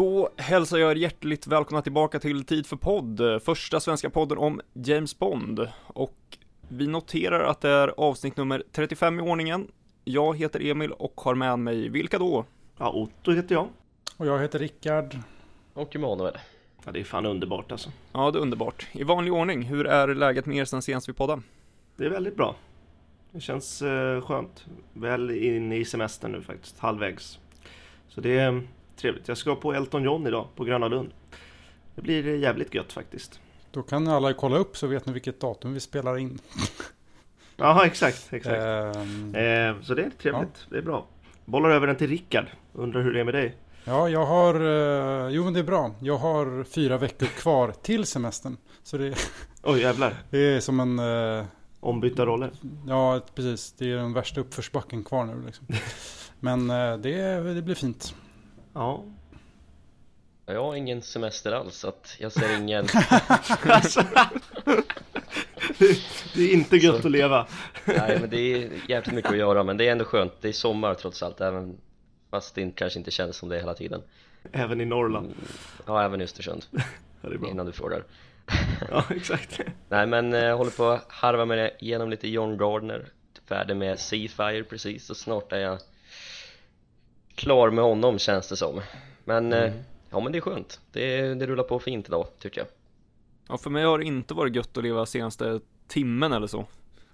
Då hälsar jag er hjärtligt välkomna tillbaka till Tid för podd, första svenska podden om James Bond. Och vi noterar att det är avsnitt nummer 35 i ordningen. Jag heter Emil och har med mig, vilka då? Ja, Otto heter jag. Och jag heter Rickard. Och Emanuel. Ja, det är fan underbart alltså. Ja, det är underbart. I vanlig ordning, hur är läget med er sen senast vi poddade? Det är väldigt bra. Det känns eh, skönt. Väl inne i semestern nu faktiskt, halvvägs. Så det är trevligt. Jag ska på Elton John idag på Gröna Lund. Det blir jävligt gött faktiskt. Då kan alla kolla upp så vet ni vilket datum vi spelar in. Jaha, exakt. exakt. Eh, så det är trevligt. Det är bra. Bollar över den till Rickard. Undrar hur det är med dig? ja, jag har... eh, jo, men det är bra. Jag har fyra veckor kvar till semestern. Så det, Oj, jävlar. det är som en... eh, Ombytta roller. ja, precis. Det är den värsta uppförsbacken kvar nu liksom. Men eh, det, det blir fint. Ja. Ja, Jag har ingen semester alls så att jag ser ingen Alltså. det, är inte gött att leva. Nej men det är jävligt mycket att göra men det är ändå skönt Det är sommar trots allt även fast det kanske inte känns som det hela tiden Även i Norrland. Ja även i Östersund Ja, det är bra. innan du frågar Ja, exakt. Nej men jag håller på att harva mig igenom lite John Gardner Färdig med Seafire precis och snart är jag klar med honom känns det som Men eh, ja men det är skönt Det, det rullar på fint idag tycker jag Ja, för mig har det inte varit gött att leva senaste timmen eller så.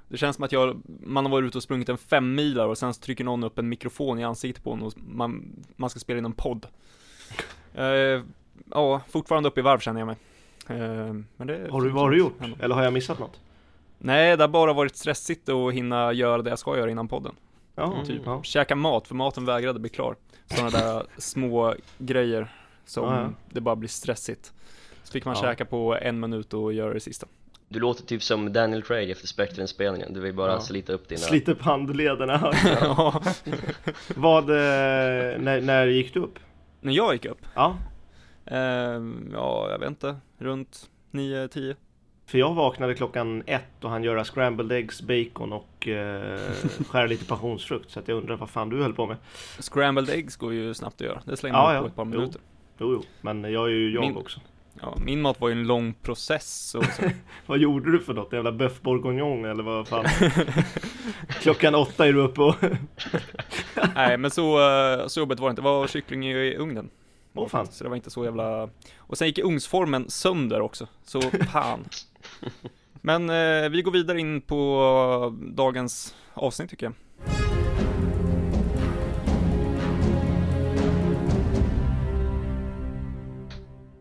Det känns som att jag, man har varit ute och sprungit en fem milar och sen trycker någon upp en mikrofon i ansiktet på en och man, man ska spela in en podd. Eh, ja, fortfarande uppe i varv känner jag mig. Eh, men det Har du, vad har du gjort? Ändå. Eller har jag missat något? Nej, det har bara varit stressigt att hinna göra det jag ska göra innan podden. Ja, Mm. Typ ja. käka mat, för maten vägrade bli klar. Sådana där små grejer som Ja, ja. det bara blir stressigt. Så fick man Ja. käka på en minut och göra det sista. Du låter typ som Daniel Craig efter Spectre-inspelningen Du vill bara Ja. slita upp dina Slita upp handlederna. Ja, Vad, eh, när, när gick du upp? När jag gick upp, Ja, ehm, ja jag vet inte, runt 9-10. För jag vaknade klockan ett och han göra scrambled eggs, bacon och eh, skära lite passionsfrukt. Så att jag undrar vad fan du höll på med. Scrambled eggs går ju snabbt att göra, det slänger man ja. på ett par minuter. Jo, jo, men jag är ju jag Min- också. Ja, min mat var ju en lång process och så. Vad gjorde du för något? Jävla bœuf bourguignon eller vad fan? klockan åtta är du uppe och... Nej men så, eh, så jobbigt var det inte, det var kyckling i ugnen. Åh fan. Så det var inte så jävla... Och sen gick ugnsformen sönder också, så fan. Men eh, vi går vidare in på dagens avsnitt tycker jag.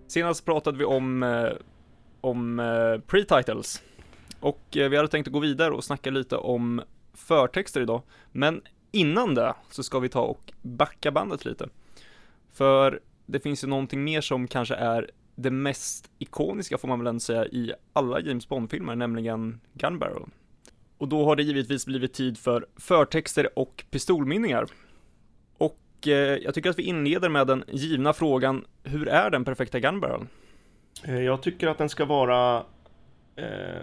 Senast pratade vi om, eh, om eh, pre-titles. Och eh, vi hade tänkt att gå vidare och snacka lite om förtexter idag. Men innan det så ska vi ta och backa bandet lite. För det finns ju någonting mer som kanske är det mest ikoniska får man väl ändå säga i alla James Bond-filmer, nämligen Gun Barrel. Och då har det givetvis blivit tid för förtexter och pistolmynningar. Och eh, jag tycker att vi inleder med den givna frågan, hur är den perfekta Gun Barrel? Eh, jag tycker att den ska vara... Eh,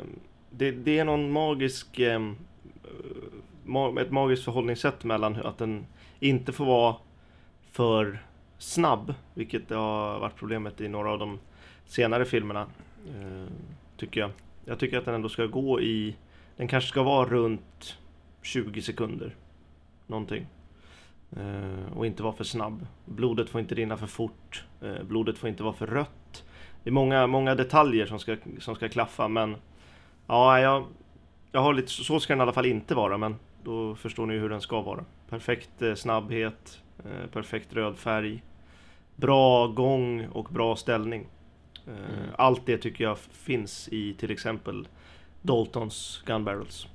det, det är någon magisk... Eh, ma- ett magiskt förhållningssätt mellan att den inte får vara för snabb, vilket det har varit problemet i några av de senare filmerna, eh, tycker jag. Jag tycker att den ändå ska gå i... Den kanske ska vara runt 20 sekunder. Någonting. Eh, och inte vara för snabb. Blodet får inte rinna för fort. Eh, blodet får inte vara för rött. Det är många, många detaljer som ska, som ska klaffa men Ja, jag, jag har lite, så ska den i alla fall inte vara men då förstår ni hur den ska vara. Perfekt eh, snabbhet, eh, perfekt röd färg, bra gång och bra ställning. Eh, Mm. Allt det tycker jag finns i till exempel Daltons Gun Barrels.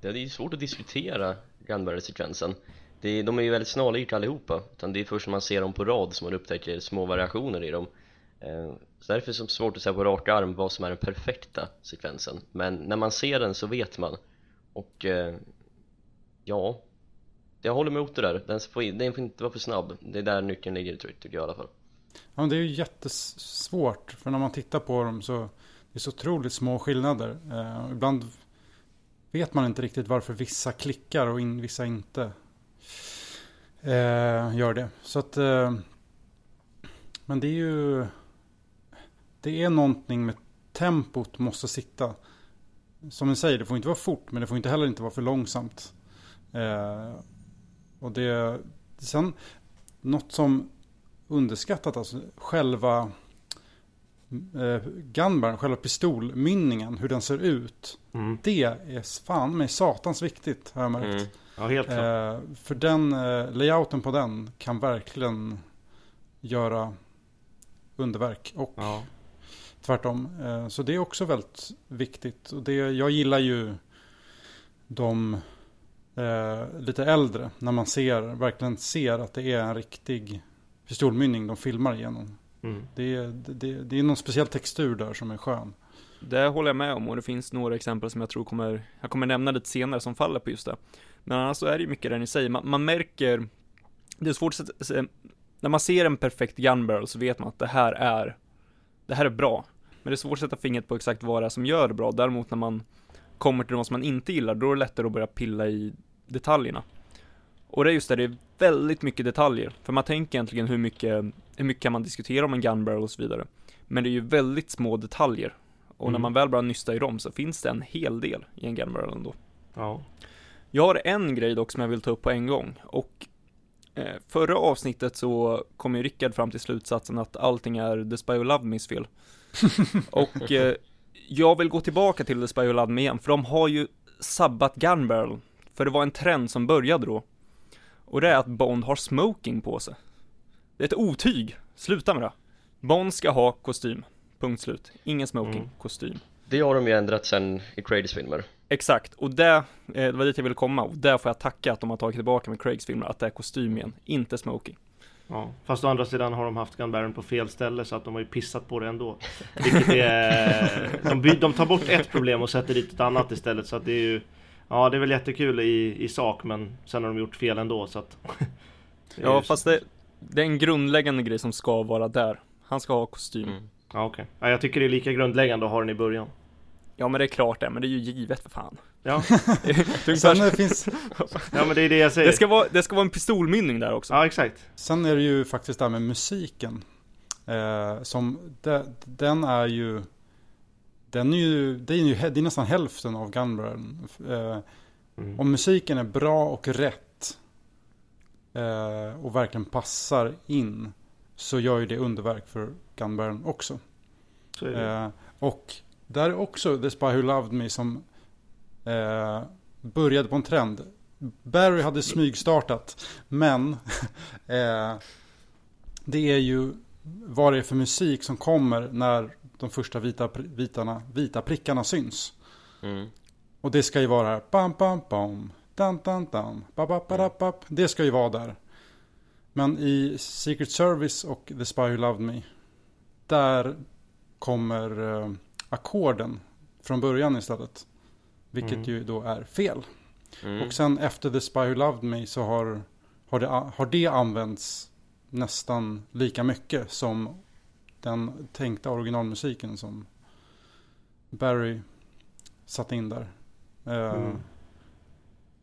Det är ju svårt att diskutera Gunbarrel-sekvensen det, De är ju väldigt snarlika allihopa Utan det är först när man ser dem på rad som man upptäcker små variationer i dem eh, Så därför är det svårt att säga på rak arm vad som är den perfekta sekvensen Men när man ser den så vet man Och eh, ja jag håller emot det där, den får, den får inte vara för snabb Det är där nyckeln ligger tror- tycker jag i alla fall Ja, men det är ju jättesvårt. För när man tittar på dem så det är så otroligt små skillnader. Eh, ibland vet man inte riktigt varför vissa klickar och in, vissa inte eh, gör det. Så att eh, Men det är ju... Det är någonting med tempot måste sitta. Som ni säger, det får inte vara fort men det får inte heller inte vara för långsamt. Eh, och det... Sen, något som underskattat, alltså själva eh, gunbarren, själva pistolmynningen, hur den ser ut. Mm. Det är fan med satans viktigt har jag märkt. Mm. Ja, helt klart. Eh, för den eh, layouten på den kan verkligen göra underverk och Ja. tvärtom. Eh, så det är också väldigt viktigt. Och det, jag gillar ju de eh, lite äldre när man ser, verkligen ser att det är en riktig pistolmynning de filmar igenom. Mm. Det är, det, det är någon speciell textur där som är skön. Det håller jag med om och det finns några exempel som jag tror kommer, jag kommer nämna lite senare som faller på just det. Men annars så är det ju mycket det ni säger, man, man märker, det är svårt att se, när man ser en perfekt gun barrel så vet man att det här är, det här är bra. Men det är svårt att sätta fingret på exakt vad det är som gör det bra. Däremot när man kommer till de som man inte gillar, då är det lättare att börja pilla i detaljerna. Och det är just det, det är väldigt mycket detaljer. För man tänker egentligen hur mycket, hur mycket kan man diskutera om en gun barrel och så vidare. Men det är ju väldigt små detaljer. Och när Mm. man väl börjar nysta i dem så finns det en hel del i en gun barrel ändå. Ja. Jag har en grej dock som jag vill ta upp på en gång. Och eh, förra avsnittet så kom ju Rickard fram till slutsatsen att allting är The Spy Who Loved Me's fel. och eh, jag vill gå tillbaka till The Spy Who Loved Me igen, för de har ju sabbat Gun Barrel. För det var en trend som började då. Och det är att Bond har smoking på sig. Det är ett otyg. Sluta med det. Bond ska ha kostym. Punkt slut. Ingen smoking, Mm. kostym. Det har de ju ändrat sen i Craigs filmer Exakt, och det, eh, det var dit jag ville komma och där får jag tacka att de har tagit tillbaka med Craigs filmer, att det är kostym igen, inte smoking. Ja, fast å andra sidan har de haft gunbarren på fel ställe så att de har ju pissat på det ändå. Vilket är... De, by, de tar bort ett problem och sätter dit ett annat istället så att det är ju... Ja, det är väl jättekul i, i sak men sen har de gjort fel ändå så att... Ja, ju- fast det, det är en grundläggande grej som ska vara där. Han ska ha kostym. mm. Ja, okej. Ja, jag tycker det är lika grundläggande att ha den i början. Ja, men det är klart det, men det är ju givet för fan. Ja, Sen det finns, ja men det är det jag säger. det, ska vara, det ska vara en pistolmynning där också. Ja, exakt. sen är det ju faktiskt det här med musiken. Eh, som, de, den är ju, den är ju, det är ju, det är nästan hälften av Gunbarren. Eh, Mm. om musiken är bra och rätt eh, och verkligen passar in så gör ju det underverk för Gunbarren också. Så är det. Eh, och där är också The Spy Who Loved Me som eh, började på en trend. Barry hade smygstartat, men eh, det är ju vad det är för musik som kommer när de första vita, vitarna, vita prickarna syns. Mm. Och det ska ju vara här. Bam, bam, bam. Dan, dan, dan. Ba, ba, ba, da, ba. Det ska ju vara där. Men i Secret Service och The Spy Who Loved Me. Där kommer eh, ackorden från början istället. Vilket Mm. ju då är fel. Mm. Och sen efter The Spy Who Loved Me så har, har, det, har det använts nästan lika mycket som den tänkta originalmusiken som Barry satte in där. Eh, Mm.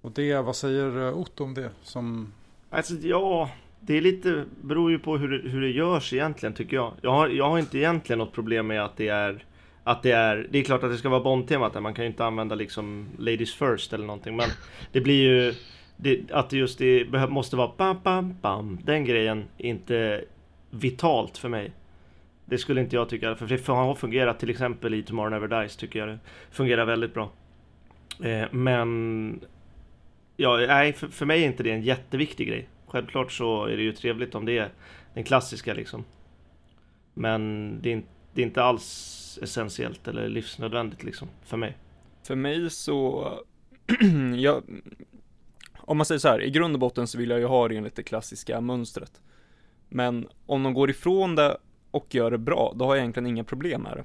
Och det, vad säger eh, Otto om det? Som, Alltså ja, det är lite, beror ju på hur det, hur det görs egentligen tycker jag. Jag har, jag har inte egentligen något problem med att det är att det är, det är klart att det ska vara Bond-temat där, man kan ju inte använda liksom Ladies First eller någonting men det blir ju det, att det just det måste vara bam, bam, bam, den grejen är inte vitalt för mig. Det skulle inte jag tycka, för det har fungerat till exempel i Tomorrow Never Dies tycker jag det fungerar väldigt bra. Eh, men Ja, nej, för, för mig är inte det en jätteviktig grej. Självklart så är det ju trevligt om det är den klassiska liksom. Men det är, det är inte alls essentiellt eller livsnödvändigt liksom, för mig. För mig så, jag, om man säger så här, i grund och botten så vill jag ju ha det enligt det klassiska mönstret. Men om de går ifrån det och gör det bra, då har jag egentligen inga problem med det.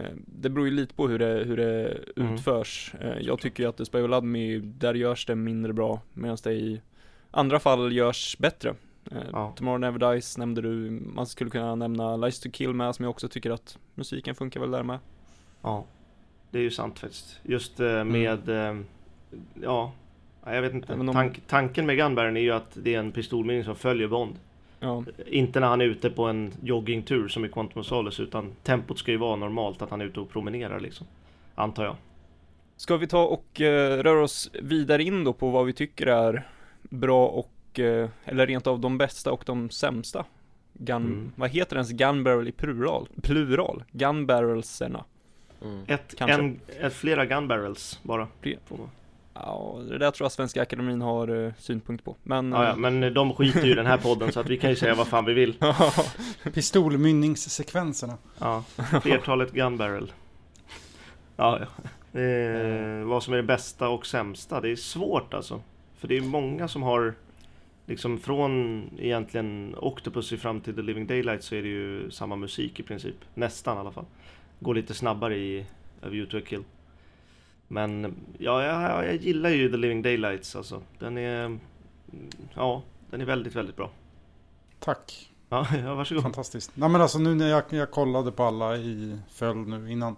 Eh, Det beror ju lite på hur det, hur det Mm. utförs. Eh, Jag tycker ju att det Spy Who Loved Me, där görs det mindre bra, medan det i andra fall görs bättre. Eh, Ja. Tomorrow Never Dies nämnde du, man skulle kunna nämna Lies to Kill med, som jag också tycker att musiken funkar väl där med. Ja, det är ju sant faktiskt. Just eh, med, eh, ja, ja, jag vet inte. Om- Tank, tanken med Gunbarren är ju att det är en pistolmynning som följer Bond. Ja, Inte när han är ute på en joggingtur som i Quantum of Solace utan tempot ska ju vara normalt att han är ute och promenerar liksom. Antar jag. Ska vi ta och eh, röra oss vidare in då på vad vi tycker är bra och, eh, eller rent av de bästa och de sämsta? Gun, Mm. vad heter ens gun barrel i plural? Plural? Gun barrelserna? Mm. Ett, Kanske. en, ett, flera gun barrels bara. Man- Ja, det där tror jag Svenska Akademin har eh, synpunkt på. Men... Ja, ja, men de skiter ju i den här podden så att vi kan ju säga vad fan vi vill. Pistolmynningssekvenserna. Ja, flertalet gun barrel. Ja, ja. Eh, vad som är det bästa och sämsta, det är svårt alltså. För det är många som har liksom från egentligen Octopus fram till The Living Daylight så är det ju samma musik i princip. Nästan i alla fall. Går lite snabbare i A View to a Kill. Men ja, jag, jag gillar ju The Living Daylights alltså. Den är, ja, den är väldigt, väldigt bra. Tack. Ja, ja varsågod. Fantastiskt. Nej men alltså nu när jag, jag kollade på alla i följd nu innan.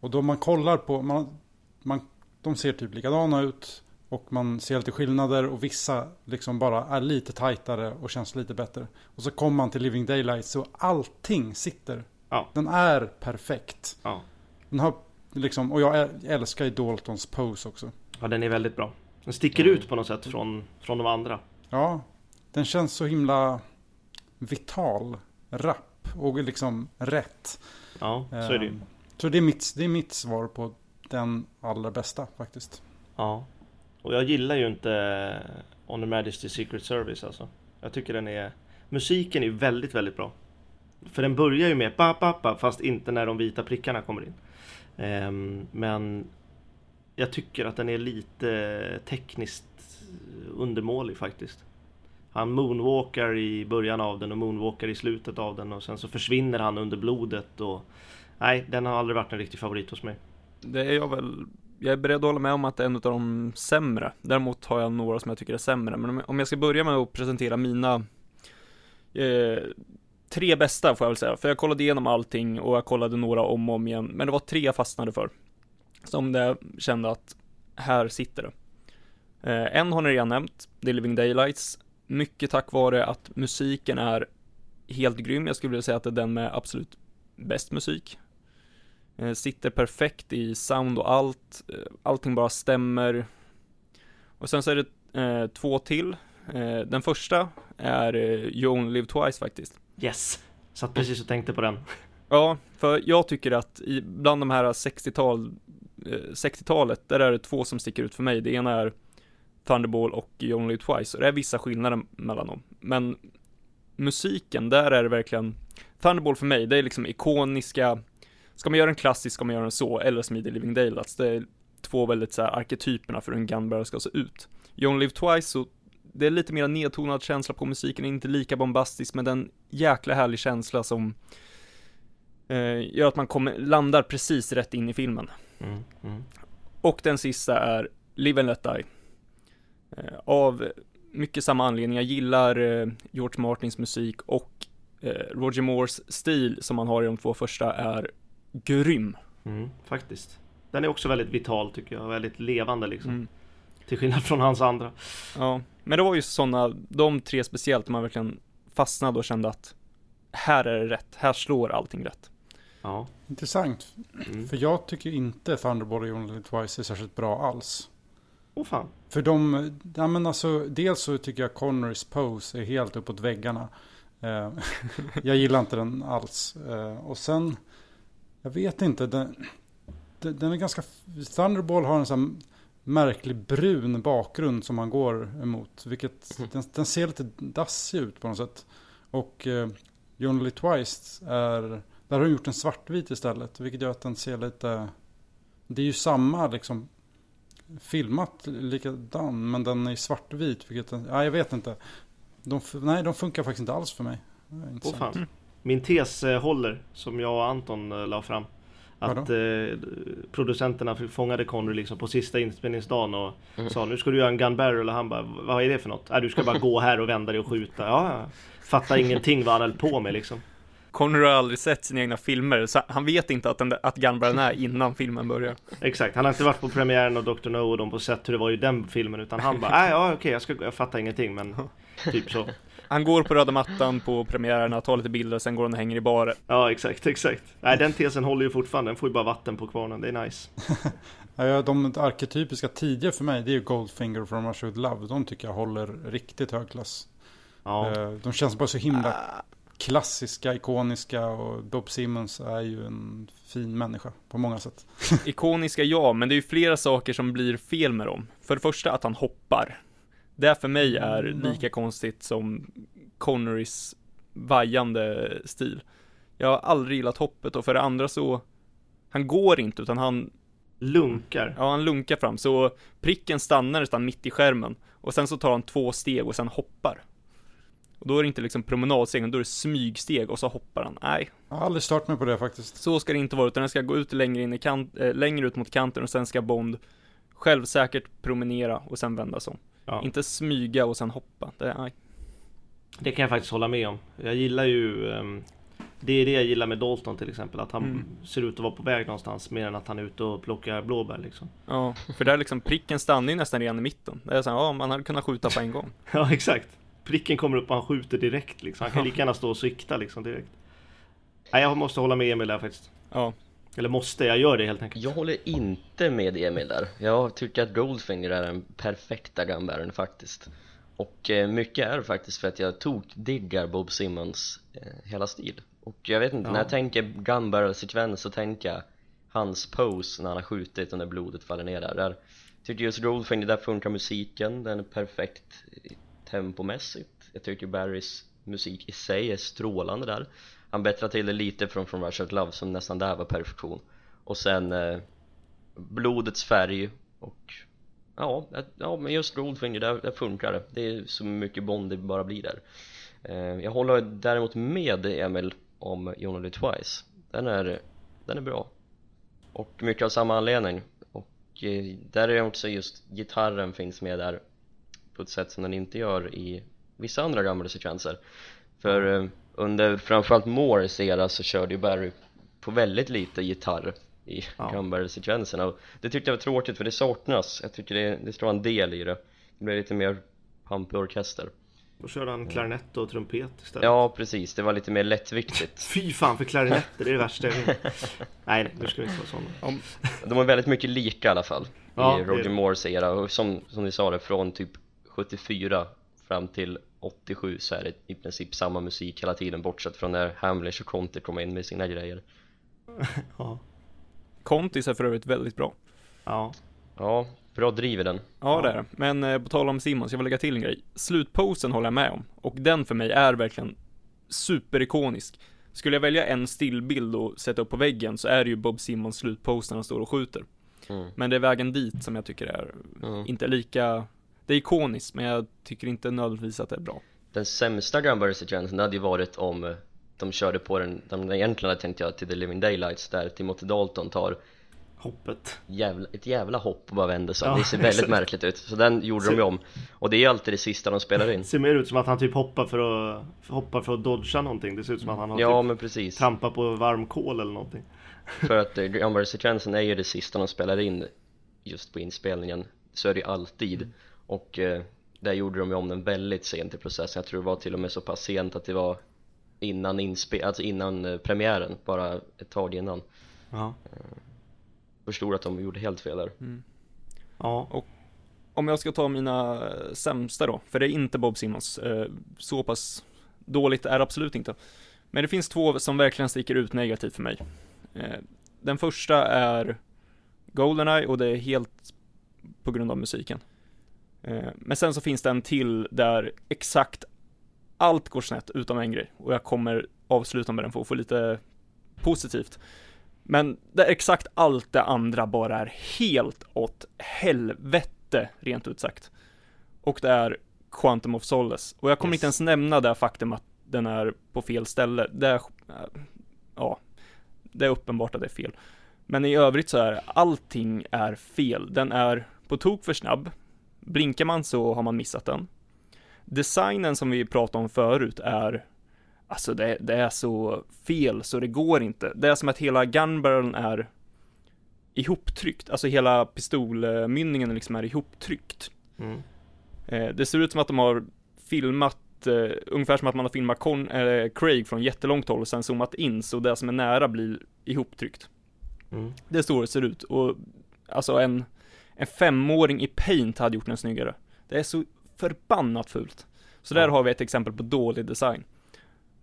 Och då man kollar på, man, man, de ser typ likadana ut. Och man ser lite skillnader och vissa liksom bara är lite tajtare och känns lite bättre. Och så kommer man till Living Daylight så allting sitter. Ja. Den är perfekt. Ja. Den har liksom, och jag äl- älskar ju Daltons pose också. Ja, den är väldigt bra. Den sticker ut på något sätt från, från de andra. Ja, den känns så himla vital, rapp och liksom rätt. Ja, så är det ju. Ehm, Så det är, mitt, det är mitt svar på den allra bästa faktiskt. Ja. Och jag gillar ju inte eh, On the Majesty Secret Service alltså. Jag tycker den är... Musiken är ju väldigt, väldigt bra. För den börjar ju med pa-pa-pa, fast inte när de vita prickarna kommer in. Um, men jag tycker att den är lite eh, tekniskt eh, undermålig faktiskt. Han moonwalkar i början av den och moonwalkar i slutet av den och sen så försvinner han under blodet och... Nej, den har aldrig varit en riktig favorit hos mig. Det är jag väl, jag är beredd att hålla med om att det är en av de sämre. Däremot har jag några som jag tycker är sämre. Men om jag- ska börja med att presentera mina eh, tre bästa får jag väl säga. För jag kollade igenom allting och jag kollade några om och om igen. Men det var tre jag fastnade för. Som det kände att här sitter det. Eh, en har ni redan nämnt, The Living Daylights. Mycket tack vare att musiken är helt grym. Jag skulle vilja säga att det är den med absolut bäst musik. Eh, sitter perfekt i sound och allt. Eh, allting bara stämmer. Och sen så är det eh, två till. Eh, den första är eh, You Only Live Twice faktiskt. Yes! Satt precis och tänkte på den. Ja, för jag tycker att i, bland de här 60-tal, eh, 60-talet, där är det två som sticker ut för mig. Det ena är Thunderball och You Only Live Twice. Och det är vissa skillnader mellan dem. Men musiken, där är det verkligen Thunderball för mig, det är liksom ikoniska Ska man göra en klassisk ska man göra den så, eller som i The Living Daylights. Det är två väldigt så här arketyperna för hur en gun barrel ska se ut. Only Live Twice, så det är lite mer nedtonad känsla på musiken, inte lika bombastisk, men den jäkla härlig känsla som eh, gör att man kommer, landar precis rätt in i filmen. Mm, mm. Och den sista är Live and Let Die. Eh, av mycket samma anledning, jag gillar eh, George Martins musik och eh, Roger Moores stil som han har i de två första är grym. Mm, faktiskt. Den är också väldigt vital tycker jag, väldigt levande liksom. Mm. Till skillnad från hans andra. Ja, men det var ju sådana, de tre speciellt, man verkligen fastnade och kände att här är det rätt, här slår allting rätt. Ja. Intressant. Mm. För jag tycker inte Thunderball och Only Twice är särskilt bra alls. Åh fan. För de, ja men alltså, dels så tycker jag Connerys pose är helt uppåt väggarna. Eh, jag gillar inte den alls. Eh, och sen, jag vet inte, den, den den är ganska, Thunderball har en sån märklig brun bakgrund som man går emot. Vilket, den, den ser lite dassig ut på något sätt. Och eh, Live Twice är, där har de gjort en svartvit istället. Vilket gör att den ser lite, det är ju samma liksom filmat likadan men den är svartvit. Vilket, ja, jag vet inte. De, nej, de funkar faktiskt inte alls för mig. Åh intressant. fan. Min tes eh, håller, som jag och Anton eh, la fram. Att eh, producenterna fångade Connery liksom på sista inspelningsdagen och Mm. sa nu ska du göra en gun barrel och han bara vad är det för något? Äh, du ska bara gå här och vända dig och skjuta. Ja. Fattar ingenting vad han höll på med liksom. Connery har aldrig sett sina egna filmer, så han vet inte att, den där, att Gunbarren är innan filmen börjar. Exakt, han har inte varit på premiären och Dr. No och de på sett hur det var i den filmen utan han bara, nej ja okej jag, ska, jag fattar ingenting men typ så. Han går på röda mattan på premiärerna, tar lite bilder, sen går han och hänger i baren. Ja, exakt, exakt. Nej, den tesen håller ju fortfarande. Den får ju bara vatten på kvarnen. Det är nice. Ja, de arketypiska tidiga för mig, det är ju Goldfinger från Russia With Love. De tycker jag håller riktigt hög klass. Ja, Eh, De känns bara så himla klassiska, ikoniska och Bob Simmons är ju en fin människa på många sätt. Ikoniska ja, men det är ju flera saker som blir fel med dem. För det första att han hoppar. Det för mig är Mm, lika konstigt som Connerys vajande stil. Jag har aldrig gillat hoppet och för det andra så, han går inte utan han, lunkar. ja han lunkar fram så pricken stannar nästan mitt i skärmen och sen så tar han två steg och sen hoppar. Och då är det inte liksom promenadsteg, då är det smygsteg och så hoppar han. Nej, Jag har aldrig stört mig på det faktiskt. så ska det inte vara, utan den ska gå ut längre in i kant, äh, längre ut mot kanten och sen ska Bond självsäkert promenera och sen vända sig om. Ja. Inte smyga och sen hoppa. Det är, nej. Det kan jag faktiskt hålla med om. Jag gillar ju ehm, Det är det jag gillar med Dalton till exempel. Att han Mm. ser ut att vara på väg någonstans mer än att han är ute och plockar blåbär liksom. Ja, för där liksom pricken stannar ju nästan redan i mitten. Det är så här, ja man hade kunnat skjuta på en gång. Ja exakt. Pricken kommer upp och han skjuter direkt liksom. Han kan Ja. lika gärna stå och sikta liksom direkt. Nej jag måste hålla med Emil där faktiskt. Ja, Eller måste, jag gör det helt enkelt. Jag håller inte med Emil där. Jag tycker att Goldfinger är den perfekta gunbäraren faktiskt. Och eh, mycket är faktiskt för att jag tokdiggar Bob Simmons eh, hela stil. Och jag vet inte, Ja. när jag tänker gunbarrel-sekvens så tänker jag hans pose när han har skjutit och när blodet faller ner där. där tycker just Goldfinger, där funkar musiken, den är perfekt eh, tempomässigt. Jag tycker Barrys musik i sig är strålande där. Han bättrar till det lite från From Russia With Love som nästan där var perfektion. Och sen eh, blodets färg och ja, ja men just Goldfinger, där, där funkar det. Det är så mycket Bond det bara blir där. Eh, jag håller däremot med Emil om You Only Twice. Den är, den är bra. Och mycket av samma anledning. Och eh, där är också just gitarren finns med där på ett sätt som den inte gör i vissa andra gamla sekvenser. För eh, under framförallt Moores era så körde ju Barry på väldigt lite gitarr i Ja. Gunbar-sekvenserna och det tyckte jag var tråkigt för det saknas. Jag tycker det, det vara en del i det. Det blir lite mer pampig orkester. Då körde han klarinett och trumpet istället. Ja precis, det var lite mer lättviktigt. Fy fan för klarinetter, det är det värsta jag vet. Nej, nu ska vi inte vara sådana. De är väldigt mycket lika i alla fall Ja, i Roger det. Moores era och som, som ni sa det, från typ 74 fram till 87 så är det i princip samma musik hela tiden bortsett från när Hamlish och Conte kommer in med sina grejer Ja. Contis är för övrigt väldigt bra. Ja. Ja, bra driv i den Ja, Ja. det är det. Men eh, på tal om Simmons, jag vill lägga till en grej. Slutposen håller jag med om. Och den för mig är verkligen superikonisk. Skulle jag välja en stillbild och sätta upp på väggen så är det ju Bob Simmons slutpose när han står och skjuter. mm. Men det är vägen dit som jag tycker är Mm. inte lika, det är ikoniskt men jag tycker inte nödvändigtvis att det är bra. Den sämsta Gunbury-sekvensen hade ju varit om eh, de körde på den, de egentligen hade tänkt jag till The Living Daylights där Timothy Dalton tar Hoppet. jävla, ett jävla hopp och bara vänder sig. Ja, Det ser väldigt exakt. märkligt ut, så den gjorde de ju om Och det är ju alltid det sista de spelar in Det ser mer ut som att han typ hoppar för att, hoppar för att dodga någonting. Det ser ut som att han har Ja typ men precis, trampat på varm kol eller någonting. för att eh, Gunbury-sekvensen är ju det sista de spelar in just på inspelningen Så är det ju alltid Och eh, där gjorde de ju om den väldigt sent i processen Jag tror det var till och med så pass sent att det var innan inspe- alltså innan eh, premiären, bara ett tag innan Ja. Förstod att de gjorde helt fel där Ja. Om jag ska ta mina eh, sämsta då, för det är inte Bob Simmons, eh, så pass dåligt är det absolut inte. Men det finns två som verkligen sticker ut negativt för mig. Eh, Den första är Goldeneye och det är helt på grund av musiken. Eh, Men sen så finns det en till där exakt allt går snett utom en grej och jag kommer avsluta med den för att få lite positivt. Men där exakt allt det andra bara är helt åt helvete, rent ut sagt. Och det är Quantum of Solace. Och jag kommer Yes. inte ens nämna det faktum att den är på fel ställe. Det är, ja, det är uppenbart att det är fel. Men i övrigt så är allting är fel. Den är på tok för snabb. Blinkar man så har man missat den. Designen som vi pratade om förut är Alltså det, det är så fel så det går inte. Det är som att hela gunbarreln är ihoptryckt. Alltså hela pistolmynningen liksom är ihoptryckt. Mm. Eh, det ser ut som att de har filmat eh, ungefär som att man har filmat Con, eh, Craig från jättelångt håll och sen zoomat in så det som är nära blir ihoptryckt. Mm. Det är så det ser ut och alltså en, en femåring i paint hade gjort den snyggare. Det är så förbannat fult. Så där har vi ett exempel på dålig design.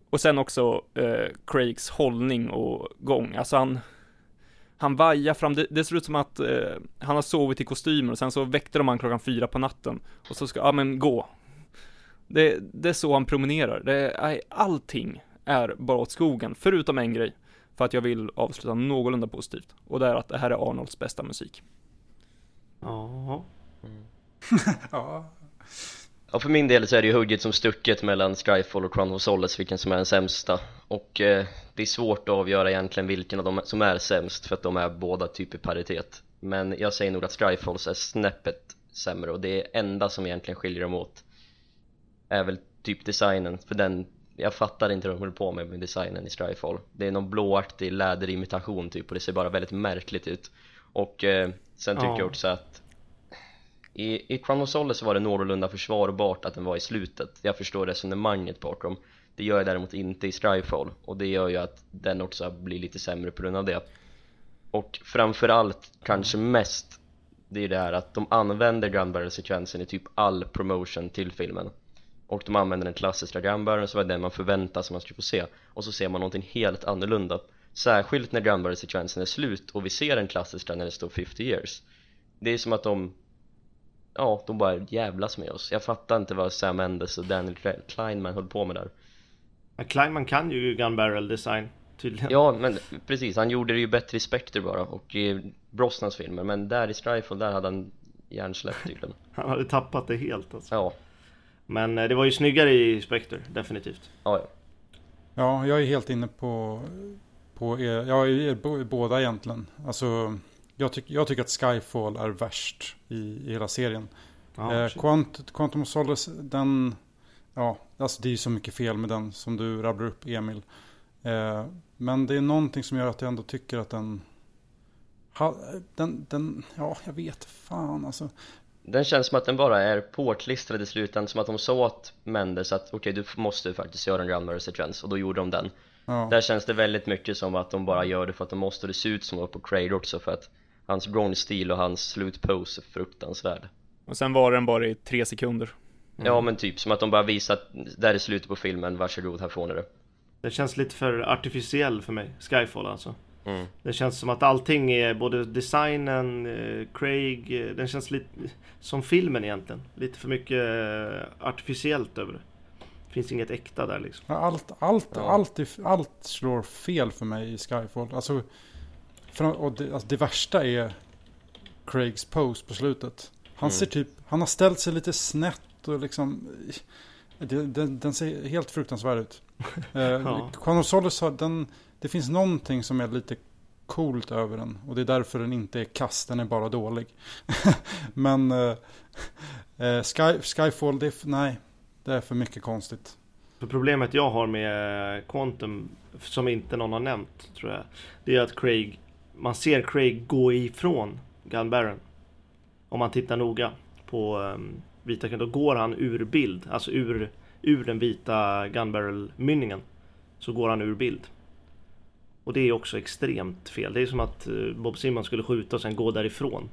Och sen också eh, Craigs hållning och gång, alltså han han vajar fram, det, det ser ut som att eh, han har sovit i kostymer och sen så väckte de han klockan fyra på natten och så ska, ja men gå. Det, det är så han promenerar, det är, allting är bara åt skogen, förutom en grej. För att jag vill avsluta någorlunda positivt. Och det är att det här är Arnolds bästa musik. Ja. Ja, Ja, för min del så är det ju hugget som stucket mellan Skyfall och Crown of Solace vilken som är den sämsta. Och eh, det är svårt att avgöra egentligen vilken av dem som är sämst för att de är båda typ i paritet. Men jag säger nog att Skyfalls är snäppet sämre och det enda som egentligen skiljer dem åt är väl typ designen för den jag fattar inte vad de håller på med med designen i Skyfall. Det är någon blåaktig läderimitation typ och det ser bara väldigt märkligt ut. Och eh, sen tycker Ja. jag också att i, i Crown of Solace så var det någorlunda försvarbart att den var i slutet. Jag förstår resonemanget bakom. Det gör jag däremot inte i Skyfall och det gör ju att den också blir lite sämre på grund av det. Och framförallt, kanske mest Det är det här att de använder gun barrel sekvensen i typ all promotion till filmen. Och de använder den klassiska gun barreln som var den man förväntar sig man skulle få se. Och så ser man någonting helt annorlunda Särskilt när gun barrel sekvensen är slut och vi ser den klassiska när det står 50 years Det är som att de Ja, de bara jävlas med oss. Jag fattar inte vad Sam Mendes och Daniel Kleinman höll på med där. Ja, Kleinman kan ju gun barrel design tydligen. Ja, men precis. Han gjorde det ju bättre i Spectre bara och i Brosnans filmer. Men där i Skyfall, där hade han hjärnsläpp tydligen. Han hade tappat det helt alltså. Ja, Men eh, det var ju snyggare i Spectre, definitivt. ja, ja. ja jag är helt inne på, på er, ja, er, båda egentligen. Alltså, jag, tyck, jag tycker att Skyfall är värst i, i hela serien. Ja, eh. Quant, Quantum of Solace, den, ja, alltså det är ju så mycket fel med den som du rabblar upp Emil. Eh, men det är någonting som gör att jag ändå tycker att den, ha, den, den, ja, jag vet fan alltså. Den känns som att den bara är påklistrad i slutändan. Som att de sa åt Mendes att okej, du måste faktiskt göra en Gunmurray sekvens. Och då gjorde de den. Ja. Där känns det väldigt mycket som att de bara gör det för att de måste. Det ser ut som att på Craig också för att hans bronze-stil och hans slutpose är fruktansvärd. Och sen var den bara i tre sekunder. Ja men typ som att de bara visar att där är slutet på filmen, varsågod här får ni det Det känns lite för artificiell för mig, Skyfall alltså. mm. Det känns som att allting är, både designen, eh, Craig, eh, den känns lite som filmen egentligen. Lite för mycket eh, artificiellt över det. Finns inget äkta där liksom. Allt, allt, Ja. allt, allt slår fel för mig i Skyfall. Alltså, för, och det, alltså det värsta är Craigs pose på slutet. Han Mm. ser typ, han har ställt sig lite snett och liksom, den, den ser helt fruktansvärd ut. Eh, Ja. Solace har, den, det finns någonting som är lite coolt över den. Och det är därför den inte är kass, den är bara dålig. Men eh, eh, Sky, Skyfall, det nej, det är för mycket konstigt. För problemet jag har med Quantum, som inte någon har nämnt tror jag, det är att Craig, man ser Craig gå ifrån Gun Baron. Om man tittar noga på um, vita då går han ur bild, alltså ur, ur den vita Gun Barrel mynningen. Så går han ur bild. Och det är också extremt fel. Det är som att eh, Bob Simon skulle skjuta och sen gå därifrån.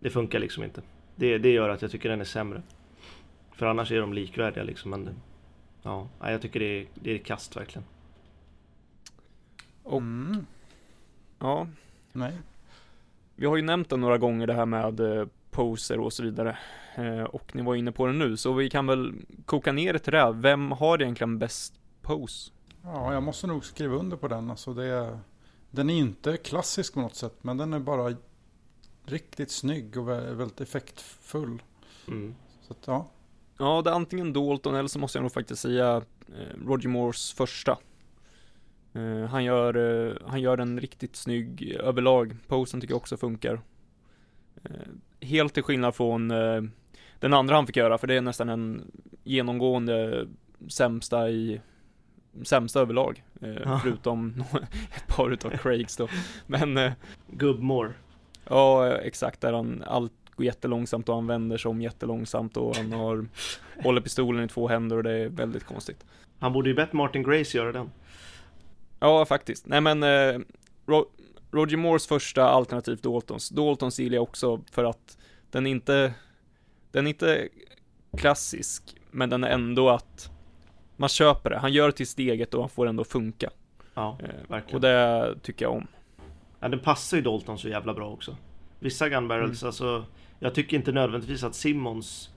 Det funkar liksom inte. Det, det gör att jag tycker den är sämre. För annars är de likvärdiga liksom. Men Ja, jag tycker det är, det är kast verkligen. Och- Mm, Ja, nej. vi har ju nämnt det några gånger det här med eh, poser och så vidare. Eh, och ni var inne på det nu, så vi kan väl koka ner det till det. här. Vem har egentligen bäst pose? Ja, jag måste nog skriva under på den. Alltså det är, den är inte klassisk på något sätt, men den är bara riktigt snygg och vä- väldigt effektfull. Mm. Så att, ja. Ja, det är antingen Dalton eller så måste jag nog faktiskt säga eh, Roger Moores första. Eh, han, gör, eh, han gör en riktigt snygg överlag. Posen tycker jag också funkar. Eh, helt till skillnad från eh, den andra han fick göra, för det är nästan en genomgående sämsta i sämsta överlag. Eh, Ja. Förutom ett par utav Craigs då. Men eh, Gubbmore. Ja, exakt. Där han allt går jättelångsamt och han vänder sig om jättelångsamt och han har håller pistolen i två händer och det är väldigt konstigt. Han borde ju bett Martin Grace göra den. Ja, faktiskt. Nej men eh, Ro Roger Moores första alternativ Daltons. Daltons gillar jag också för att den inte, den är inte klassisk, men den är ändå att man köper det. Han gör det till steget och han får ändå funka. Ja, Eh, verkligen. och det tycker jag om. Ja, den passar ju Dalton så jävla bra också. Vissa gun barrels, Mm. alltså Jag tycker inte nödvändigtvis att Simmons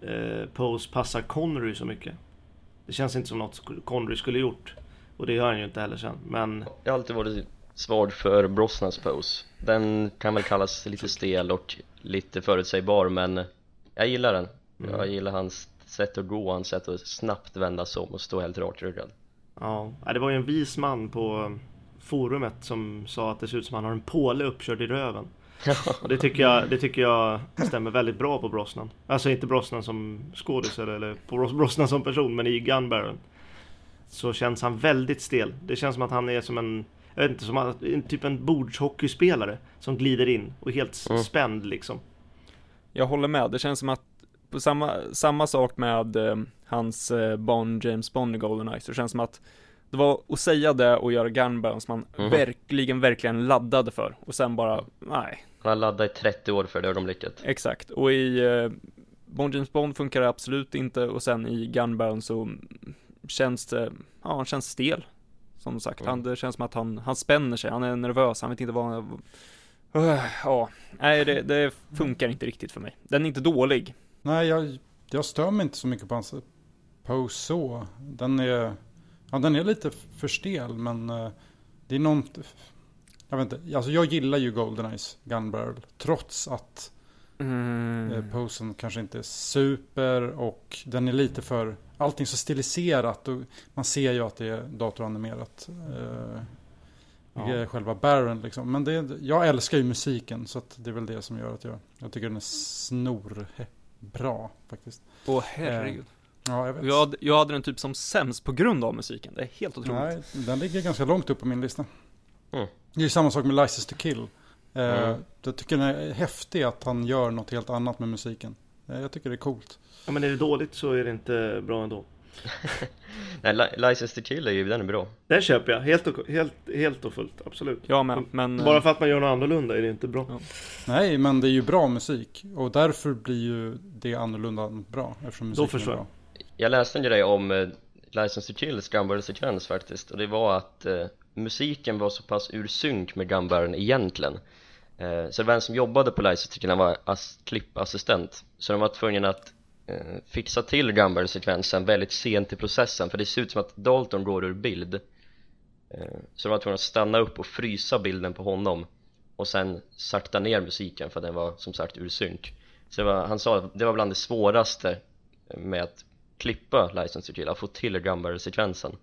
eh, pose passar Connery så mycket. Det känns inte som något Connery skulle gjort. Och det gör han ju inte heller sen. Men Jag har alltid varit svag för Brosnans pose Den kan väl kallas lite stel och lite förutsägbar men jag gillar den Mm. Jag gillar hans sätt att gå, hans sätt att snabbt vända sig om och stå helt rakryggad ja, Ja, det var ju en vis man på eh, forumet som sa att det ser ut som han har en påle uppkörd i röven. Och det tycker jag, det tycker jag stämmer väldigt bra på Brosnan. Alltså inte Brosnan som skådis eller- på Bros- Brosnan som person, men i Gun Baron. Så känns han väldigt stel. Det känns som att han är som en, jag vet inte, som en, typ en bordshockeyspelare som glider in och är helt Mm. spänd liksom. Jag håller med. Det känns som att på samma, samma sak med eh, hans eh, Bond, James Bond i Goldeneye, så det känns som att det var att säga det och göra gunburn som man Mhm. verkligen, verkligen laddade för. Och sen bara, nej, Han har laddat i 30 år för det ögonblicket exakt. Och i eh, Bond, James Bond funkar det absolut inte och sen i gunburn så känns det, ja, han känns stel. Som sagt, Mm. han, det känns som att han, han spänner sig, han är nervös, han vet inte vad han, Uh, ja, nej det, det funkar inte riktigt för mig. Den är inte dålig. Nej, jag, jag stör mig inte så mycket på hans pose så. Den är, ja, den är lite för stel, men eh, det är något... Jag vet inte, alltså jag gillar ju Goldeneyes Gun Barrel, trots att Mm. eh, posen kanske inte är super och den är lite för... Allting så stiliserat och man ser ju att det är datoranimerat. Eh, Ja. ja. Själva barren liksom. Men det, jag älskar ju musiken så att det är väl det som gör att jag, jag tycker den är snor bra faktiskt. Åh herregud. Ja, jag vet. Jag hade, jag hade den typ som sämst på grund av musiken. Det är helt otroligt. Nej, den ligger ganska långt upp på min lista. Mm. Det är ju samma sak med License to Kill. Mm. Jag tycker den är häftig att han gör något helt annat med musiken. Eh, jag tycker det är coolt. Ja men är det dåligt så är det inte bra ändå. Nej, Li- License to Kill är ju, den är bra Den köper jag, helt och, helt, helt och fullt, absolut. Jag med, men... Bara eh, för att man gör något annorlunda är det inte bra. Ja. Nej, men det är ju bra musik. Och därför blir ju det annorlunda bra. Eftersom musiken förstår är jag. bra. Jag läste en grej om License to Kills Gunbarrel-sekvens faktiskt och det var att musiken var så pass ur synk med Gunbarren egentligen. Eh, så det var en som jobbade på License han var ass, klippassistent. Så de var tvungna att eh, fixa till Gunbarrel-sekvensen väldigt sent i processen för det ser ut som att Dalton går ur bild. Eh, så de var tvungna att stanna upp och frysa bilden på honom och sen sakta ner musiken för den var som sagt ur synk. Så det var, han sa att det var bland det svåraste med att klippa License to Kill, att få till Gunbarrel-sekvensen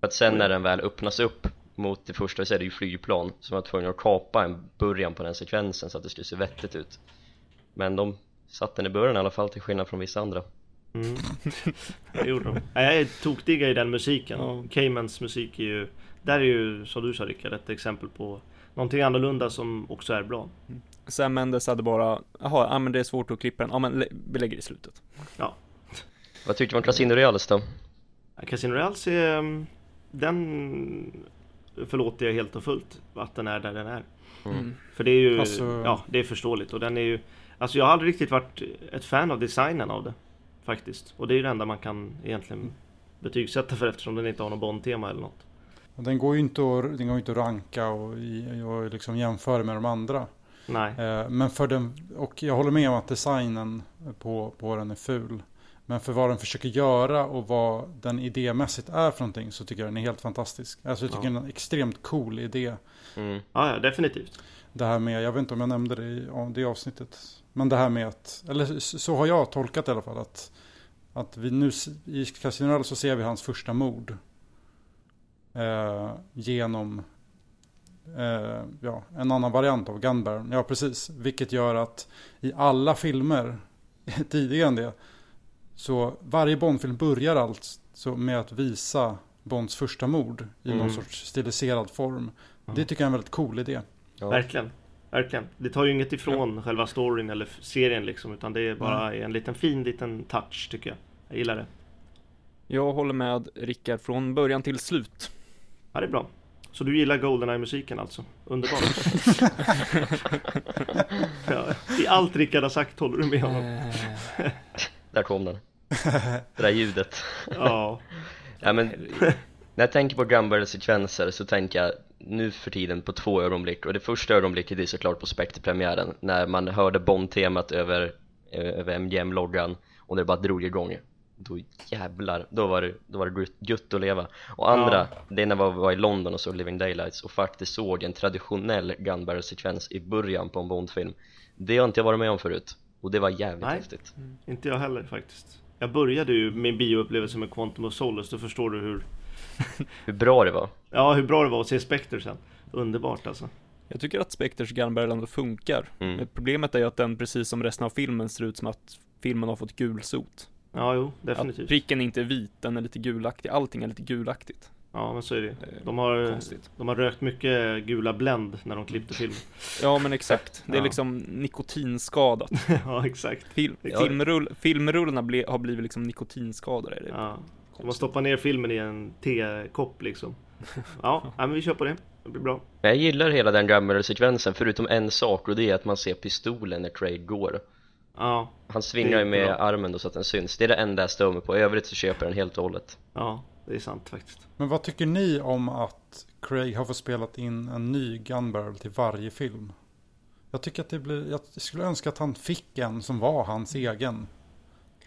för att sen när den väl öppnas upp mot det första så är det ju flygplan man var tvungen att kapa en början på den sekvensen så att det skulle se vettigt ut men de satte den i början i alla fall till skillnad från vissa andra Mm. Det gjorde de. Nej, Jag är tokdigga i den musiken. Ja. Caymans musik är ju, där är ju som du sa Rickard, ett exempel på någonting annorlunda som också är bra. Sam Mendes hade bara, jaha, ja men det är svårt att klippa den. Ja men vi lägger det i slutet. Vad tyckte du om Casino Reals då? Casino Reals är, mm, den förlåter jag helt och fullt att den är där den är. Mm. För det är ju, Alltså- ja det är förståeligt och den är ju Alltså jag har aldrig riktigt varit ett fan av designen av det Faktiskt. Och det är ju det enda man kan egentligen betygsätta för eftersom den inte har något Bond-tema eller något. Den går ju inte att, den går inte att ranka och, och liksom jämföra med de andra. Nej. Eh, Men för den, och jag håller med om att designen på, på den är ful. Men för vad den försöker göra och vad den idémässigt är för någonting så tycker jag den är helt fantastisk. Alltså jag tycker Ja. den är en extremt cool idé. Mm. Ja, ja definitivt. Det här med, jag vet inte om jag nämnde det i det avsnittet. Men det här med att, eller så har jag tolkat i alla fall. Att, att vi nu i Casino Royale så ser vi hans första mord. Eh, genom eh, ja, en annan variant av Gunbaron. Ja, precis. Vilket gör att i alla filmer tidigare än det. Så varje Bondfilm börjar alltså med att visa Bonds första mord i någon Mm. sorts stiliserad form. Ja. Det tycker jag är en väldigt cool idé. Ja. Verkligen. verkligen. Det tar ju inget ifrån själva storyn eller serien liksom, utan det är bara en liten fin liten touch tycker jag. Jag gillar det. Jag håller med Rickard från början till slut. Ja, det är bra. Så du gillar Goldeneye-musiken alltså? Underbart. ja, I allt Rickard har sagt håller du med honom? Där kom den. Det där ljudet. Ja, Ja men När jag tänker på Gunbarrel-sekvenser så tänker jag nu för tiden på två ögonblick. Och det första ögonblicket är såklart på Spectre-premiären när man hörde Bond-temat över, över MGM-loggan och det bara drog igång. Då jävlar, då var det, då var det gött- att leva. Och andra, det är när jag var i London och såg Living Daylights och faktiskt såg en traditionell Gunbarrel-sekvens i början på en Bond-film. Det har inte jag varit med om förut och det var jävligt Nej. häftigt inte jag heller faktiskt. Jag började ju min bioupplevelse med Quantum of Solace, då förstår du hur, hur bra det var ja, hur bra det var att se Spectre sen. Underbart alltså. Jag tycker att Spectres Gunbarrel ändå funkar. Mm. Men Problemet är ju att den, precis som resten av filmen, ser ut som att filmen har fått gulsot. Ja, jo, Att definitivt. pricken inte är vit, den är lite gulaktig. Allting är lite gulaktigt. Ja, men så är det. Är De har, Konstigt. de har rökt mycket gula Blend när de klippte filmen. Ja men exakt. Det är Ja. liksom nikotinskadat. ja, exakt. Film, Ja. filmrull, filmrullarna ble, har blivit liksom nikotinskadade. Det Ja. De har stoppat ner filmen i en tekopp liksom. Ja, ja, men vi kör på det. Det blir bra. Jag gillar hela den Gunbarrel-sekvensen förutom en sak och det är att man ser pistolen när Craig går Ja, Han svingar ju med bra. armen då så att den syns Det är det enda jag stör mig på, i övrigt så köper jag den helt och hållet ja, det är sant faktiskt. Men vad tycker ni om att Craig har fått spelat in en ny Gunbarrel till varje film? Jag tycker att det blir, jag skulle önska att han fick en som var hans egen.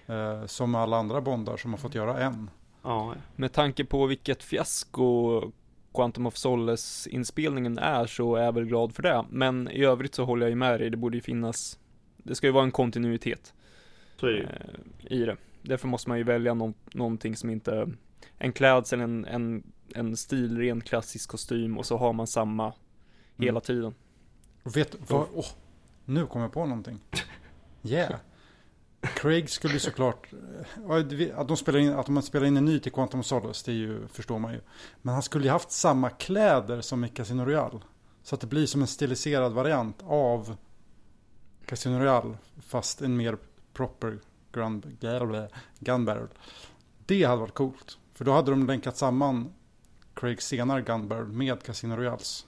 Eh, som alla andra Bondar som har fått göra en. Ja, Med tanke på vilket fiasko Quantum of Solace inspelningen är så är jag väl glad för det. Men i övrigt så håller jag ju med dig, det borde ju finnas Det ska ju vara en kontinuitet så är det ju. eh, i det. Därför måste man ju välja någon, någonting som inte En klädsel, en, en, en stilren klassisk kostym och så har man samma hela tiden. Och vet vad, åh, nu kom jag på någonting. Yeah. Craig skulle ju såklart, eh, att de spelar in, att de spelar in en ny till Quantum of Solace, det är ju, förstår man ju. Men han skulle ju haft samma kläder som i Casino Royale. Så att det blir som en stiliserad variant av Casino Royale, fast en mer proper gun, gun barrel. Det hade varit coolt. För då hade de länkat samman Craigs senare gun barrel med Casino Royales.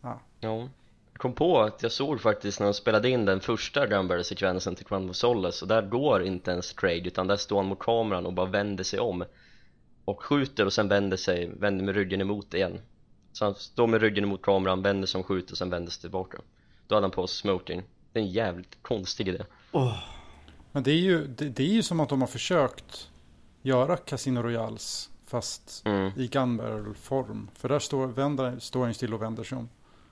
Ja. Jag kom på att jag såg faktiskt när de spelade in den första Gunbarrel-sekvensen till Quantum of Solace och där går inte ens Craig utan där står han mot kameran och bara vänder sig om och skjuter och sen vänder sig, vänder med ryggen emot igen. Så han står med ryggen emot kameran, vänder sig om, skjuter och sen vänder sig tillbaka. Då hade han på sig smoking. Det är en jävligt konstig idé. Åh, Men det är, ju, det, det är ju som att de har försökt göra Casino Royals fast mm. i gunbarrel-form. För där står, vänder, står han still och vänder sig om.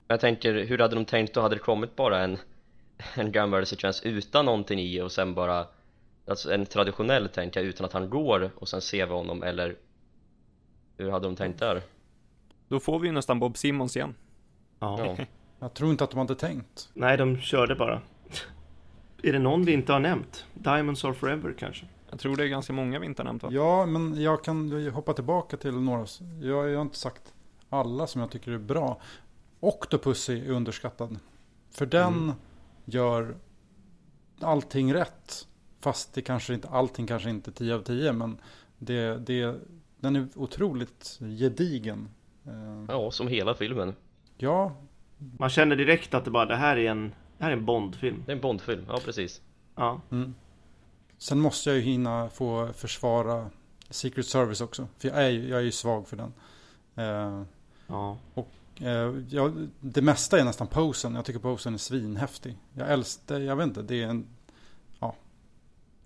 Jag tänker, hur hade de tänkt då? Hade det kommit bara en, en Gunbarrel-sekvens utan någonting i och sen bara Alltså en traditionell tänker jag, utan att han går och sen ser vi honom eller Hur hade de tänkt där? Då får vi ju nästan Bob Simmons igen. ja. Ja, Jag tror inte att de hade tänkt. Nej, de körde bara. Är det någon vi inte har nämnt? Diamonds are forever kanske? Jag tror det är ganska många vi inte har nämnt va? Ja, men jag kan hoppa tillbaka till några. Jag, jag har inte sagt alla som jag tycker är bra. Octopussy är underskattad. För den Mm. gör allting rätt. Fast det kanske inte, allting kanske inte är 10 av 10. Men det, det, den är otroligt gedigen. Eh, ja som hela filmen Ja, Man känner direkt att det bara, det här är en, det här är en Bondfilm. Det är en Bondfilm, ja precis Ja, Mm. Sen måste jag ju hinna få försvara Secret Service också. För jag är ju, jag är ju svag för den. Eh, ja. eh, ja, det mesta är nästan posen. Jag tycker posen är svinhäftig. Jag älskar, jag vet inte, det är en... Ja.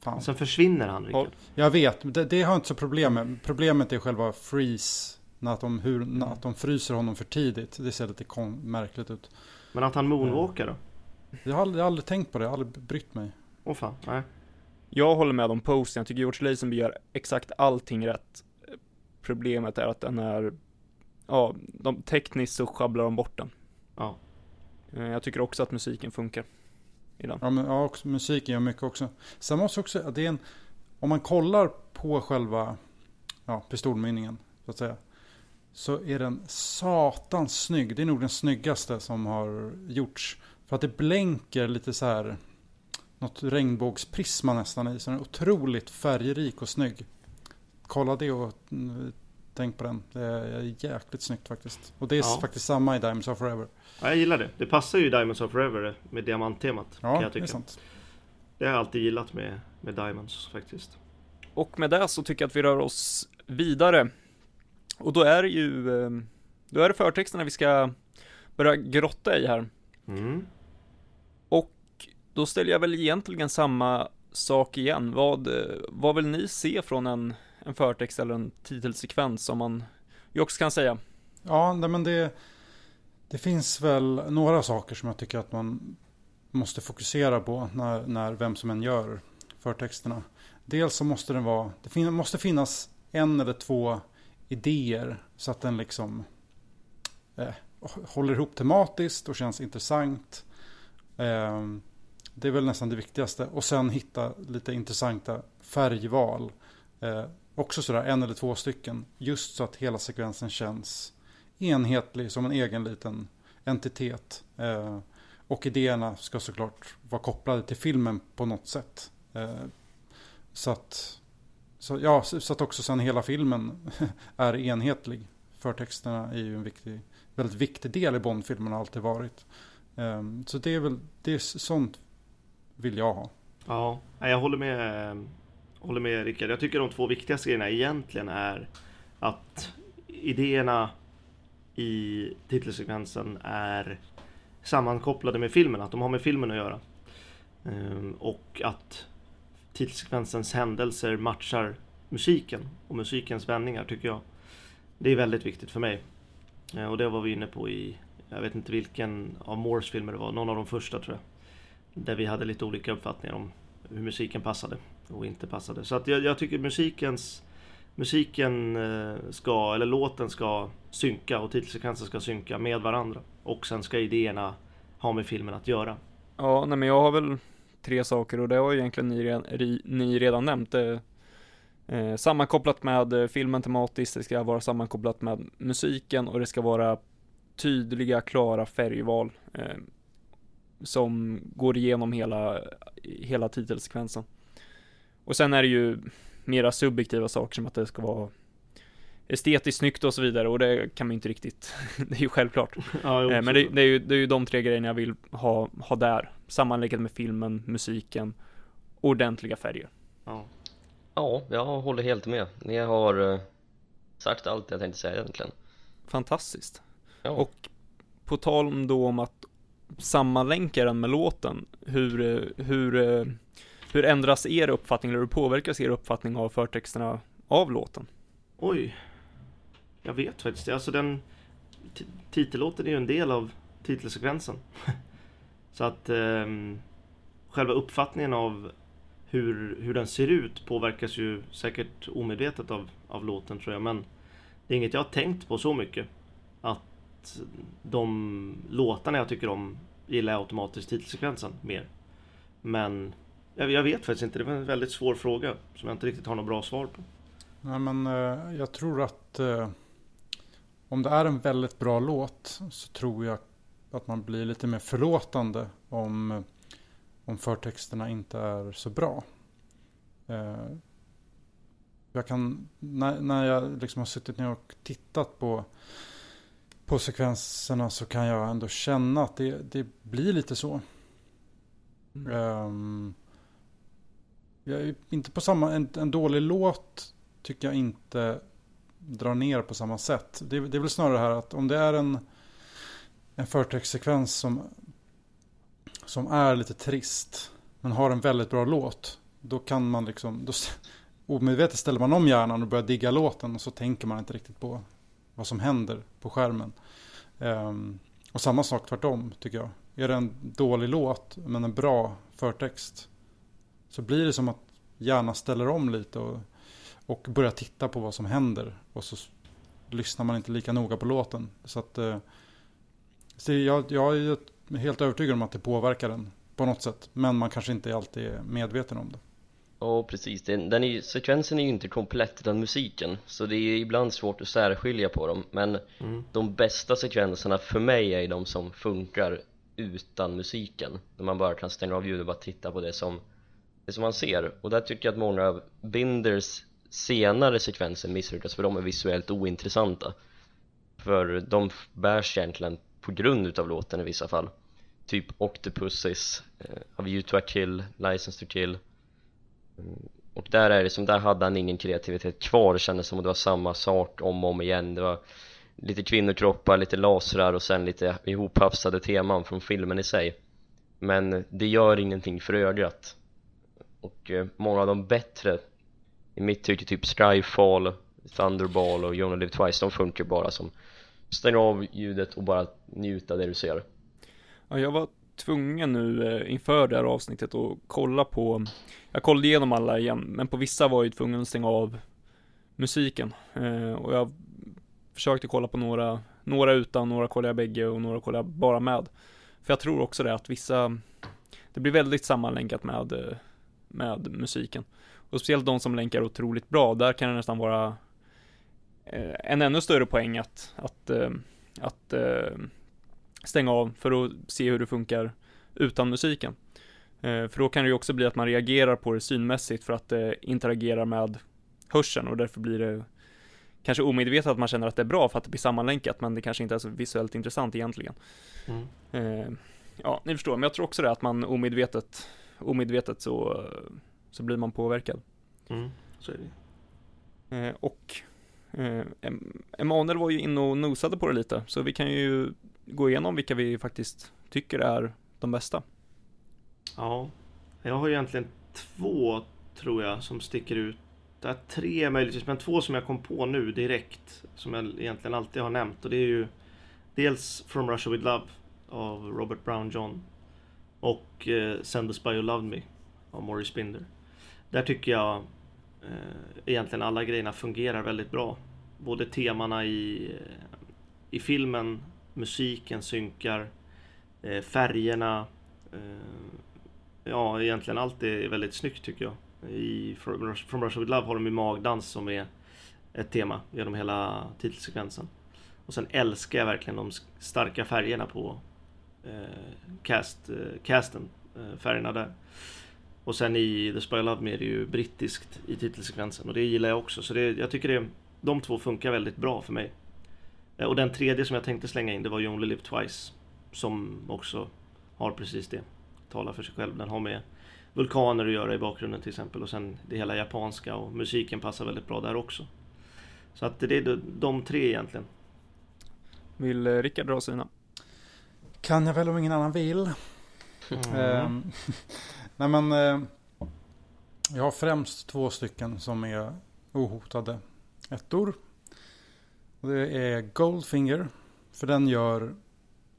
Fan. Och sen försvinner han, Rickard. Jag vet, det, det har jag inte så problem med. Problemet är själva freeze. När att, de, hur, när att de fryser honom för tidigt. Det ser lite kon- märkligt ut. Men att han moonwalkar då? Jag har aldrig, jag har aldrig tänkt på det, jag har aldrig brytt mig. Åh fan, nej. Jag håller med om posten, jag tycker George Lazenby gör exakt allting rätt. Problemet är att den är, ja, de, tekniskt så sjabblar de bort den. Ja. Eh, Jag tycker också att musiken funkar i den. Ja, men, ja också, musiken gör mycket också. Sen måste också, att det är en, om man kollar på själva ja, pistolmynningen, så att säga. så är den satans snygg. Det är nog den snyggaste som har gjorts. För att det blänker lite så här något regnbågsprisma nästan i. Så den är otroligt färgrik och snygg. Kolla det och mm, tänk på den. Det är jäkligt snyggt faktiskt. Och det är Ja. faktiskt samma i Diamonds of Forever. Ja, jag gillar det. Det passar ju Diamonds of Forever med diamanttemat. kan Ja, jag det är tycka. sant. Det har jag alltid gillat med, med Diamonds faktiskt. Och med det så tycker jag att vi rör oss vidare. Och då är det ju, eh, då är det förtexterna vi ska börja grotta i här. Mm. Då ställer jag väl egentligen samma sak igen. Vad, vad vill ni se från en, en förtext eller en titelsekvens som man ju också kan säga? Ja, nej, men det, det finns väl några saker som jag tycker att man måste fokusera på när, när vem som än gör förtexterna. Dels så måste den vara, det fin, måste finnas en eller två idéer så att den liksom eh, håller ihop tematiskt och känns intressant. Eh, det är väl nästan det viktigaste. Och sen hitta lite intressanta färgval. Eh, också sådär en eller två stycken. Just så att hela sekvensen känns enhetlig som en egen liten entitet. Eh, och idéerna ska såklart vara kopplade till filmen på något sätt. Eh, så, att, så, ja, så att också sen hela filmen är enhetlig. Förtexterna är ju en viktig, väldigt viktig del i Bondfilmen har alltid varit. Eh, så det är väl, det är sånt vill jag ha. Ja, jag håller med, eh, håller med Rickard. Jag tycker de två viktigaste grejerna egentligen är att idéerna i titelsekvensen är sammankopplade med filmen, att de har med filmen att göra. Ehm, och att titelsekvensens händelser matchar musiken och musikens vändningar tycker jag. Det är väldigt viktigt för mig. Eh, och det var vi inne på i, jag vet inte vilken av Moores filmer det var, någon av de första tror jag. Där vi hade lite olika uppfattningar om hur musiken passade och inte passade. Så att jag, jag tycker musikens Musiken eh, ska, eller låten ska synka och titelsekvensen ska synka med varandra. Och sen ska idéerna ha med filmen att göra. Ja, nej men jag har väl tre saker och det har ju egentligen ni, redan- ri- ni redan nämnt. Eh, eh sammankopplat med eh, filmen tematiskt, det ska vara sammankopplat med musiken och det ska vara tydliga, klara färgval eh, som går igenom hela, hela titelsekvensen. Och sen är det ju mera subjektiva saker som att det ska vara estetiskt snyggt och så vidare och det kan man inte riktigt, det är ju självklart. Ja, jo, Eh, Men det, det, är ju, det är ju de tre grejerna jag vill ha, ha där. Sammanläggat med filmen, musiken, ordentliga färger. ja. Ja, jag håller helt med. Ni har eh, sagt allt jag tänkte säga egentligen. Fantastiskt. Ja. Och på tal om då om att sammanlänkar den med låten, hur, eh, hur, eh, hur ändras er uppfattning, eller hur påverkas er uppfattning av förtexterna av låten? Oj. Jag vet faktiskt det. Alltså den titellåten är ju en del av titelsekvensen. Så att eh, själva uppfattningen av hur, hur den ser ut påverkas ju säkert omedvetet av, av låten tror jag. Men det är inget jag har tänkt på så mycket. Att de låtarna jag tycker om gillar jag automatiskt titelsekvensen mer. Men jag, jag vet faktiskt inte. Det var en väldigt svår fråga som jag inte riktigt har något bra svar på. Nej, men eh, jag tror att eh, om det är en väldigt bra låt så tror jag att man blir lite mer förlåtande om, eh, om förtexterna inte är så bra. Eh, jag kan, när, när jag liksom har suttit ner och tittat på, på sekvenserna så kan jag ändå känna att det, det blir lite så. Mm. Ehm, jag inte på samma, en, en dålig låt tycker jag inte drar ner på samma sätt. Det, det är väl snarare här att om det är en, en förtextsekvens som, som är lite trist men har en väldigt bra låt. Då kan man liksom, då, omedvetet ställer man om hjärnan och börjar digga låten och så tänker man inte riktigt på vad som händer på skärmen. Ehm, och samma sak tvärtom tycker jag. Är det en dålig låt men en bra förtext så blir det som att hjärnan ställer om lite och, och börjar titta på vad som händer. Och så lyssnar man inte lika noga på låten. Så att eh, så jag, jag är helt övertygad om att det påverkar den på något sätt. Men man kanske inte alltid är medveten om det. Ja precis, den, den är, sekvensen är ju inte komplett utan musiken. Så det är ibland svårt att särskilja på dem. Men Mm. de bästa sekvenserna för mig är de som funkar utan musiken. När man bara kan stänga av ljudet och bara titta på det som, det som man ser. Och där tycker jag att många av Binders senare sekvenser misslyckas för de är visuellt ointressanta. För de bärs egentligen på grund utav låten i vissa fall. Typ Octopuses, eh, A View to a Kill, License to Kill Mm. Och där är det som, där hade han ingen kreativitet kvar, det kändes som att det var samma sak om och om igen. Det var lite kvinnokroppar, lite lasrar och sen lite ihophafsade teman från filmen i sig. Men det gör ingenting för ögat. Och eh, många av de bättre i mitt tycke typ Skyfall, Thunderball och You Only Live Twice de funkar bara som Stäng av ljudet och bara njuta det du ser. Ja, jag var tvungen nu eh, inför det här avsnittet att kolla på, jag kollade igenom alla igen, men på vissa var jag ju tvungen att stänga av musiken. Eh, och jag försökte kolla på några, några utan, några kollade jag bägge och några kollade jag bara med. För jag tror också det att vissa, det blir väldigt sammanlänkat med, eh, med musiken. Och speciellt de som länkar otroligt bra, där kan det nästan vara en ännu större poäng att, att, att, att stänga av för att se hur det funkar utan musiken. Eh, för då kan det ju också bli att man reagerar på det synmässigt för att det interagerar med hörseln och därför blir det kanske omedvetet att man känner att det är bra för att det blir sammanlänkat men det kanske inte är så visuellt intressant egentligen. Mm. Eh, ja, ni förstår, men jag tror också det att man omedvetet, omedvetet så, så blir man påverkad. Mm. Så är det. Eh, och eh, Em- Emanuel var ju inne och nosade på det lite, så vi kan ju gå igenom vilka vi faktiskt tycker är de bästa. Ja, jag har egentligen två tror jag som sticker ut. Det är tre möjligtvis, men två som jag kom på nu direkt. Som jag egentligen alltid har nämnt. Och det är ju dels From Russia With Love av Robert Brown John. Och eh, Send the Spy Who Loved Me av Maurice Binder. Där tycker jag eh, egentligen alla grejerna fungerar väldigt bra. Både temana i, eh, i filmen, musiken synkar, eh, färgerna. Eh, ja, egentligen allt är väldigt snyggt tycker jag. I From From Russia With Love har de ju magdans som är ett tema genom hela titelsekvensen. Och sen älskar jag verkligen de starka färgerna på eh, cast, eh, casten, eh, färgerna där. Och sen i The Spy Who Love Me är det ju brittiskt i titelsekvensen och det gillar jag också. Så det, jag tycker det, de två funkar väldigt bra för mig. Eh, och den tredje som jag tänkte slänga in det var You Only Live Twice. Som också har precis det. Talar för sig själv. Den har med vulkaner att göra i bakgrunden till exempel. Och sen det hela japanska och musiken passar väldigt bra där också. Så att det är de, de tre egentligen. Vill eh, Rickard dra sina? Kan jag väl om ingen annan vill. Mm. Ehm, nej men eh, jag har främst två stycken som är ohotade ettor. Det är Goldfinger. För den gör,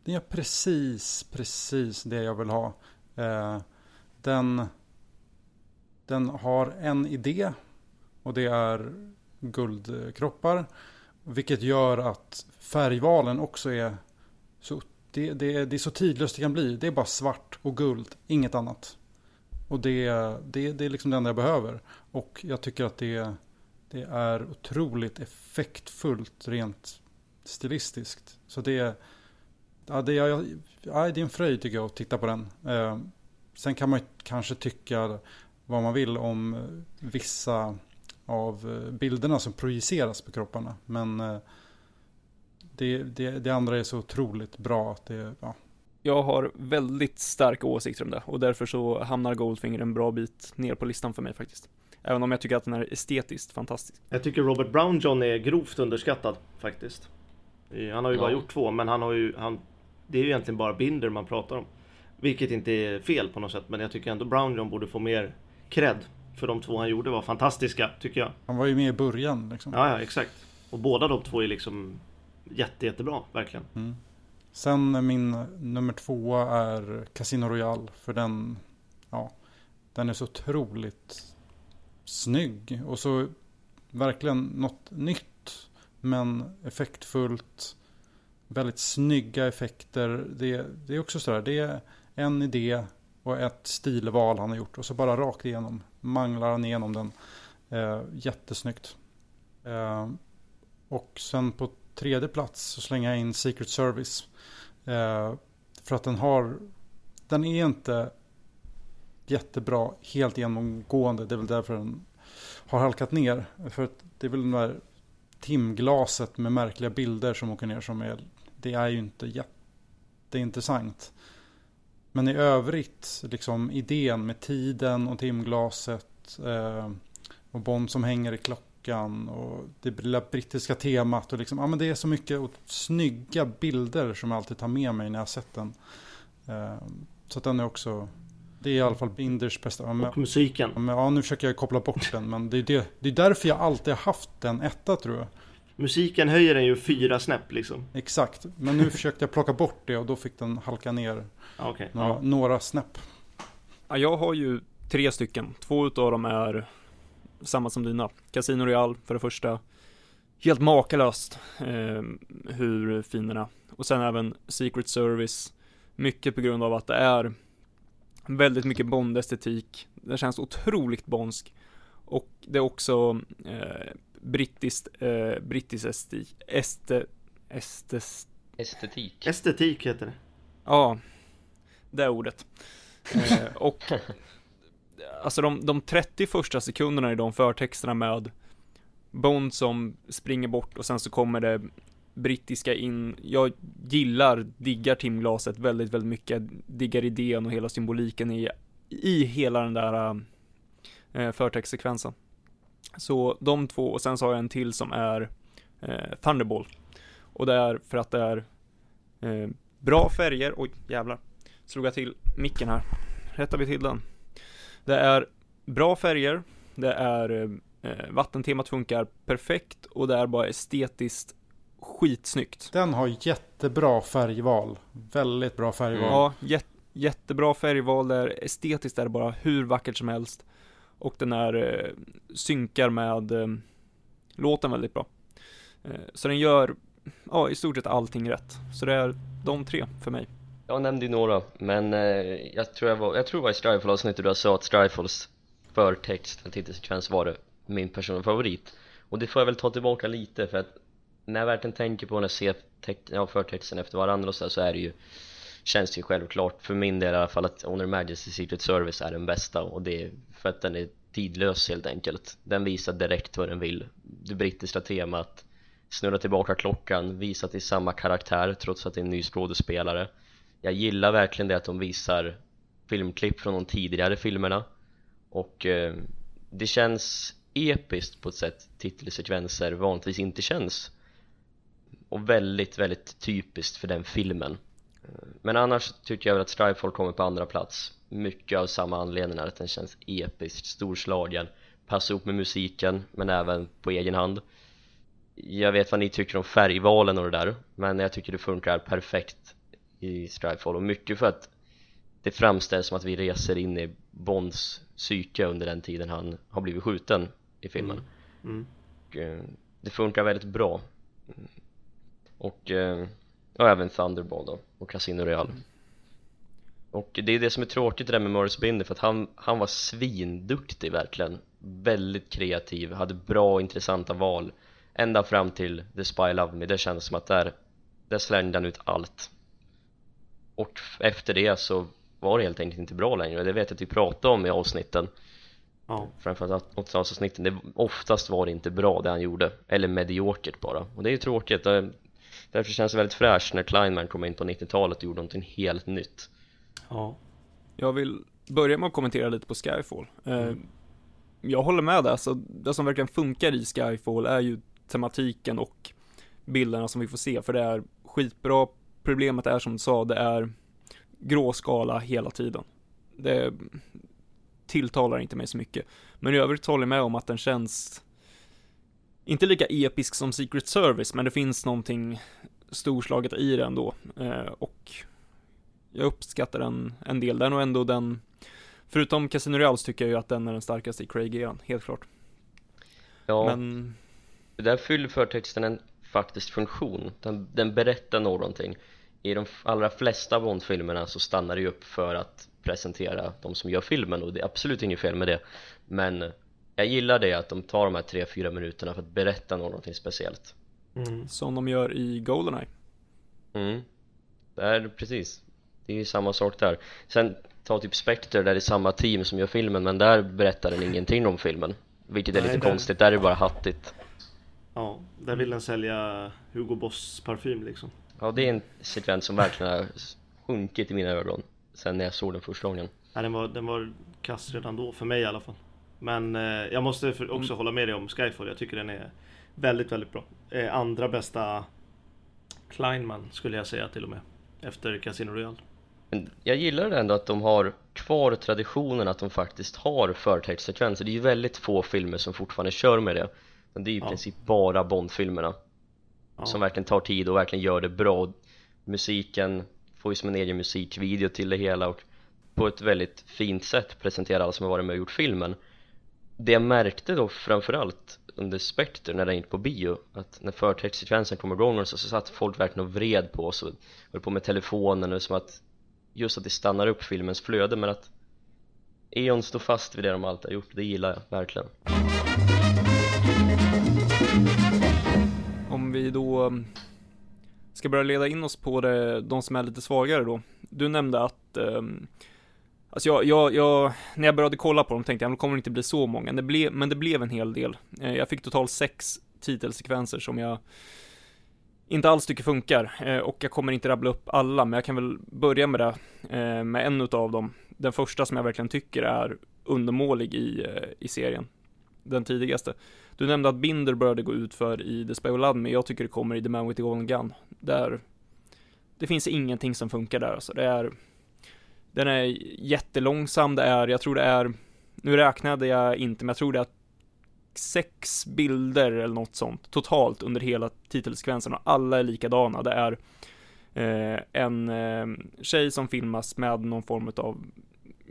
den gör precis, precis det jag vill ha. Eh, den, den har en idé och det är guldkroppar. Vilket gör att färgvalen också är så det, det, det är så tidlöst det kan bli. Det är bara svart och guld, inget annat. Och det, det, det är liksom det enda jag behöver. Och jag tycker att det, det är otroligt effektfullt rent stilistiskt. Så det, ja, det, är, ja, det är en fröjd tycker jag att titta på den. Eh, sen kan man ju kanske tycka vad man vill om eh, vissa av eh, bilderna som projiceras på kropparna. Men eh, det, det, det andra är så otroligt bra att det, ja. Jag har väldigt starka åsikter om det och därför så hamnar Goldfinger en bra bit ner på listan för mig faktiskt. Även om jag tycker att den är estetiskt fantastisk. Jag tycker Robert Brown John är grovt underskattad faktiskt. Han har ju Ja. bara gjort två men han har ju, han, det är ju egentligen bara Binder man pratar om. Vilket inte är fel på något sätt men jag tycker ändå Brown John borde få mer cred. För de två han gjorde var fantastiska tycker jag. Han var ju med i början liksom. Ja, ja exakt. Och båda de två är liksom jätte, jättebra, verkligen. Mm. Sen min nummer två är Casino Royale. För den, ja, den är så otroligt snygg. Och så verkligen något nytt. Men effektfullt. Väldigt snygga effekter. Det, det är också sådär, det är en idé. och ett stilval han har gjort. Och så bara rakt igenom manglar han igenom den. Eh, jättesnyggt. Eh, och sen på tredje plats så slänger jag in Secret Service. Eh, för att den har, den är inte jättebra helt genomgående. Det är väl därför den har halkat ner. För att det är väl det där timglaset med märkliga bilder som åker ner som är, det är ju inte jätteintressant. Men i övrigt, liksom idén med tiden och timglaset eh, och Bond som hänger i klockan och det lilla brittiska temat och liksom, ja men det är så mycket och snygga bilder som jag alltid tar med mig när jag har sett den. Eh, så att den är också det är i alla fall Binders bästa. Ja, men, och musiken. Ja, men, ja, nu försöker jag koppla bort den. Men det är, det, det är därför jag alltid har haft den etta tror jag. Musiken höjer den ju fyra snäpp liksom. Exakt, men nu försökte jag plocka bort det och då fick den halka ner okay. några, ja. några snäpp. Ja, jag har ju tre stycken. Två utav dem är samma som dina. Casino Real för det första. Helt makalöst eh, hur fin den är. Och sen även Secret Service. Mycket på grund av att det är väldigt mycket Bond-estetik. Det känns otroligt bondsk. Och det är också eh, brittiskt, eh, brittisk estetik. Este, estes, Estetik. Estetik heter det. Ja, det ordet. Eh, och alltså de, de 30 första sekunderna i de förtexterna med Bond som springer bort och sen så kommer det brittiska in. Jag gillar, diggar timglaset väldigt, väldigt mycket. Diggar idén och hela symboliken i, i hela den där eh, förtextsekvensen. Så de två och sen så har jag en till som är eh, Thunderball. Och det är för att det är eh, bra färger. Oj, jävlar. Slog jag till micken här. Rättar vi till den. Det är bra färger. Det är eh, vattentemat funkar perfekt och det är bara estetiskt skitsnyggt. Den har jättebra färgval. Väldigt bra färgval. Ja, jät jättebra färgval. Där estetiskt är det bara hur vackert som helst. Och den är eh, synkar med eh, låten väldigt bra. Eh, så den gör, ja, i stort sett allting rätt. Så det är de tre för mig. Jag nämnde ju några, men eh, jag tror jag var, jag tror det var i Strifle-avsnittet du sa att Strifles förtext, en titelsekvens var det min personliga favorit. Och det får jag väl ta tillbaka lite för att när jag verkligen tänker på när jag ser ja, förtexten efter varandra och så, så är det ju känns det ju självklart för min del i alla fall att Honor Majesty Secret Service är den bästa och det är för att den är tidlös helt enkelt. Den visar direkt vad den vill. Det brittiska temat snurra tillbaka klockan, visa till samma karaktär trots att det är en ny skådespelare. Jag gillar verkligen det att de visar filmklipp från de tidigare filmerna och eh, det känns episkt på ett sätt titelsekvenser vanligtvis inte känns och väldigt, väldigt typiskt för den filmen. Men annars tycker jag väl att Strifefall kommer på andra plats. Mycket av samma anledning att den känns episkt storslagen. Passar ihop med musiken men även på egen hand. Jag vet vad ni tycker om färgvalen och det där men jag tycker det funkar perfekt i Strifefall och mycket för att det framställs som att vi reser in i Bonds psyke under den tiden han har blivit skjuten i filmen. Mm. Mm. Eh, det funkar väldigt bra och eh, och även Thunderball då och Casino Real mm. och det är det som är tråkigt det där med Morris Binder för att han, han var svinduktig verkligen. Väldigt kreativ, hade bra och intressanta val. Ända fram till The Spy Love Me, det kändes som att där, där slängde han ut allt. Och efter det så var det helt enkelt inte bra längre det vet jag att vi pratade om i avsnitten. Ja. framförallt 80-talsavsnitten, det, oftast var det inte bra det han gjorde. Eller mediokert bara. Och det är ju tråkigt Därför känns det väldigt fräscht när Kleinman kom in på 90-talet och gjorde någonting helt nytt. Ja. Jag vill börja med att kommentera lite på Skyfall. Eh, mm. Jag håller med där, alltså det som verkligen funkar i Skyfall är ju tematiken och bilderna som vi får se, för det är skitbra. Problemet är som du sa, det är gråskala hela tiden. Det tilltalar inte mig så mycket. Men i övrigt håller jag med om att den känns inte lika episk som Secret Service, men det finns någonting storslaget i det ändå. Eh, och jag uppskattar den en del. Den och ändå den, förutom Casino Reals tycker jag ju att den är den starkaste i Craig-eran, helt klart. Ja, men... där fyller förtexten en faktisk funktion. Den, den berättar någonting. i de allra flesta Bond-filmerna så stannar det ju upp för att presentera de som gör filmen och det är absolut inget fel med det men jag gillar det att de tar de här 3-4 minuterna för att berätta någonting speciellt Mm. Som de gör i Goldeneye. mm. det är precis det är ju samma sak där sen ta typ Spectre där det är samma team som gör filmen men där berättar den ingenting om filmen vilket är Nej, lite där- konstigt, där är det bara hattigt Ja, där vill den sälja Hugo Boss parfym liksom. Ja det är en sekvens som verkligen har sjunkit i mina ögon sen när jag såg den första gången Nej, den var, den var kass redan då, för mig i alla fall. Men eh, jag måste för, också hålla med dig om Skyfall. Jag tycker den är väldigt, väldigt bra. Eh, andra bästa Kleinman skulle jag säga till och med. Efter Casino Royale. Jag gillar ändå att de har kvar traditionen att de faktiskt har förtextsekvenser Det är ju väldigt få filmer som fortfarande kör med det Men det är i Ja. princip bara Bond-filmerna Ja. Som verkligen tar tid och verkligen gör det bra Musiken får ju som en egen musikvideo till det hela och på ett väldigt fint sätt presenterar alla som har varit med och gjort filmen det jag märkte då framförallt under Spectre när den gick på bio att när förtextsekvensen kom igång och så, så satt folk verkligen och vred på oss och höll på med telefonen och som att just att det stannar upp filmens flöde men att Eon står fast vid det de alltid har gjort, det gillar jag verkligen Om vi då um, ska börja leda in oss på det, de som är lite svagare då. Du nämnde att um, Alltså jag, jag, jag, när jag började kolla på dem tänkte jag, det kommer inte bli så många, det blev, men det blev en hel del. Eh, jag fick totalt sex titelsekvenser som jag inte alls tycker funkar, eh, och jag kommer inte rabbla upp alla, men jag kan väl börja med det, eh, med en utav dem. Den första som jag verkligen tycker är undermålig i, i serien. Den tidigaste. Du nämnde att Binder började gå ut för i The Spy Who Me, jag tycker det kommer i The Man with the Golden Gun. Där, det finns ingenting som funkar där alltså. Det är, den är jättelångsam, det är, jag tror det är, nu räknade jag inte, men jag tror det är sex bilder eller något sånt totalt under hela titelsekvensen och alla är likadana. Det är eh, en eh, tjej som filmas med någon form av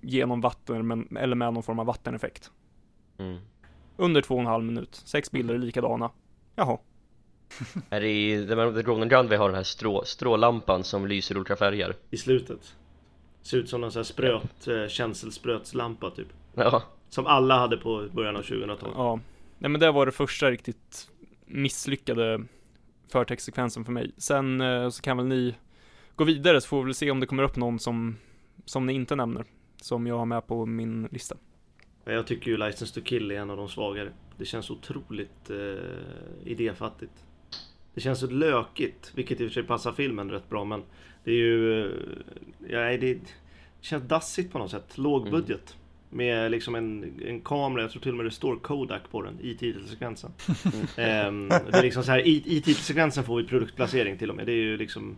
genom vatten, men, eller med någon form av vatteneffekt. mm. Under två och en halv minut. Sex bilder är likadana. Jaha. Är det i The Man with the Golden Gun vi har den här strå, strålampan som lyser olika färger? I slutet. Ser ut som någon sån här spröt, eh, känselsprötslampa typ. Ja, Som alla hade på början av 2000-talet. Ja. Nej men det var det första riktigt misslyckade förtextsekvensen för mig. Sen eh, så kan väl ni gå vidare så får vi väl se om det kommer upp någon som, som ni inte nämner. Som jag har med på min lista. Jag tycker ju License to Kill är en av de svagare. Det känns otroligt eh, idéfattigt. Det känns så lökigt, vilket i och för sig passar filmen rätt bra men det är ju... eh, Ja, det, känns dassigt på något sätt. Låg budget. Med liksom en, en kamera, jag tror till och med det står Kodak på den i titelsekvensen. Ehm, det är liksom så här, i, i titelsekvensen får vi produktplacering till och med. Det är ju liksom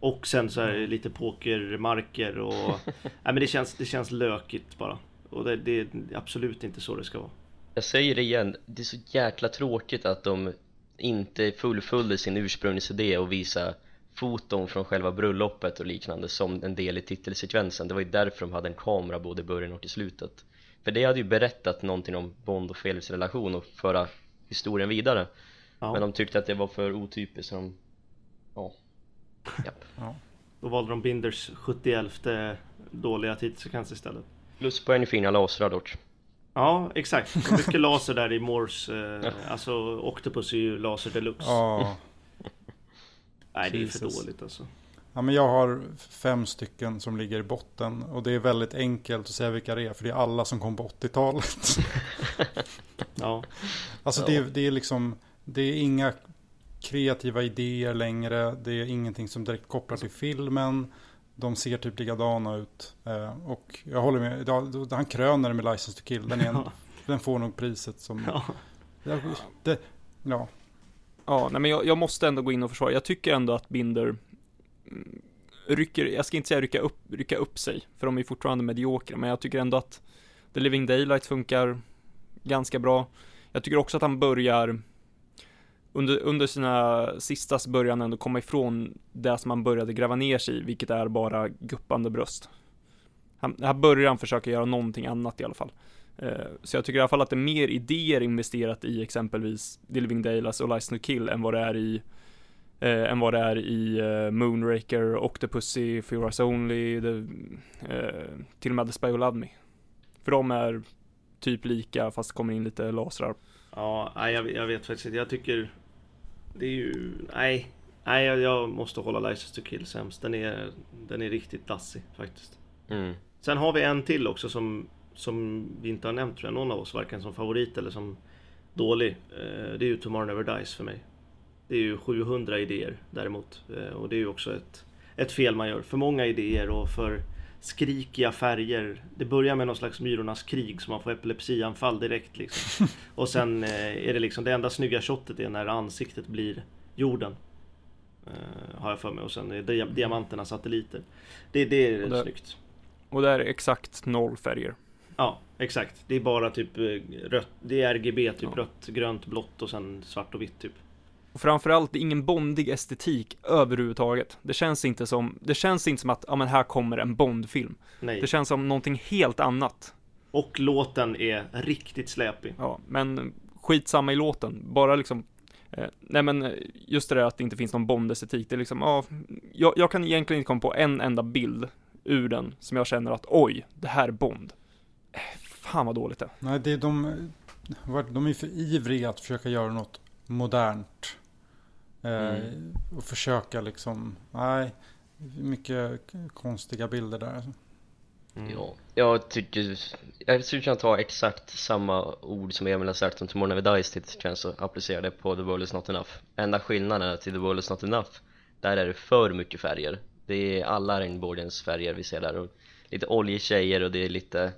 och sen så här lite pokermarker och... Nej men det känns, det känns lökigt bara. Och det, det är absolut inte så det ska vara. jag säger det igen, det är så jäkla tråkigt att de inte fullföljde sin ursprungsidé och visa foton från själva bröllopet och liknande som en del i titelsekvensen Det var ju därför de hade en kamera både i början och i slutet För det hade ju berättat någonting om Bond och Felix relation och föra historien vidare Ja, Men de tyckte att det var för otypiskt så de... Ja, Japp. Då valde de Binders 71 dåliga titelsekvens istället. Pluspoäng fina lasrar dock Ja, exakt. Mycket laser där i Morse. Eh, alltså Octopus är ju laser deluxe. Ja, Nej, det är för dåligt alltså. Ja, men jag har fem stycken som ligger i botten. Och det är väldigt enkelt att säga vilka det är. För det är alla som kom på 80-talet. Ja, Alltså det, är- det är liksom, det är inga kreativa idéer längre. Det är ingenting som direkt kopplar till filmen. De ser typ likadana ut. Eh, och jag håller med, ja, han kröner med License to Kill. Den, är en, Ja. den får nog priset som... ja. Ja, det, ja. Ja, nej men jag, jag måste ändå gå in och försvara. Jag tycker ändå att Binder mm, rycker, jag ska inte säga rycka upp, rycka upp sig, för de är fortfarande mediokra, men jag tycker ändå att The Living Daylight funkar ganska bra. Jag tycker också att han börjar under, under sina sistas början ändå komma ifrån det som han började gräva ner sig i, vilket är bara guppande bröst. Han, här börjar han försöka göra någonting annat i alla fall. Eh, Så jag tycker i alla fall att det är mer idéer investerat i exempelvis The Living Daylights och License to Kill än vad det är i eh, än vad det är i eh, Moonraker, Octopussy, For Us Only, the, eh, till och med The Spy Who Loved Me. För de är typ lika fast kommer in lite lasrar. Ja, nej, jag, jag vet faktiskt inte. Jag tycker det är ju, nej. Nej, jag, jag måste hålla License to Kill sämst. Den är, den är riktigt dassig faktiskt. Mm. Sen har vi en till också som, som vi inte har nämnt tror jag, någon av oss, varken som favorit eller som dålig. Eh, det är ju Tomorrow Never Dies för mig. Det är ju 700 idéer däremot. Eh, och det är ju också ett, ett fel man gör. För många idéer och för skrikiga färger. Det börjar med någon slags Myrornas krig så man får epilepsianfall direkt liksom. Och sen eh, är det liksom det enda snygga shotet är när ansiktet blir jorden. Har jag för mig och sen är dia diamanterna satelliter. Det, det är Och det- snyggt. Och det är exakt noll färger. Ja, exakt. Det är bara typ eh, rött. Det är RGB, typ Ja. rött, grönt, blått och sen svart och vitt typ. Och framförallt, det är ingen bondig estetik överhuvudtaget. Det känns inte som, det känns inte som att, ja men här kommer en Bondfilm. Nej. Det känns som någonting helt annat. Och låten är riktigt släpig. Ja, men skitsamma i låten. Bara liksom, eh, nej men eh, just det där att det inte finns någon Bond-estetik. Det är liksom, ja, jag, jag kan egentligen inte komma på en enda bild ur den som jag känner att oj, det här är Bond. Fan vad dåligt det. Nej, det är de, de är för ivriga att försöka göra något modernt. Eh, Mm. Och försöka liksom, nej, mycket konstiga bilder där. Mm. Ja, jag tycker, jag skulle kunna ta exakt samma ord som Emil har sagt om Tomorrow Never Dies till Chance och applicera det på The World Is Not Enough Enda skillnaden är att till The World Is Not Enough, där är det för mycket färger Det är alla regnbågens färger vi ser där och lite oljetjejer och det är lite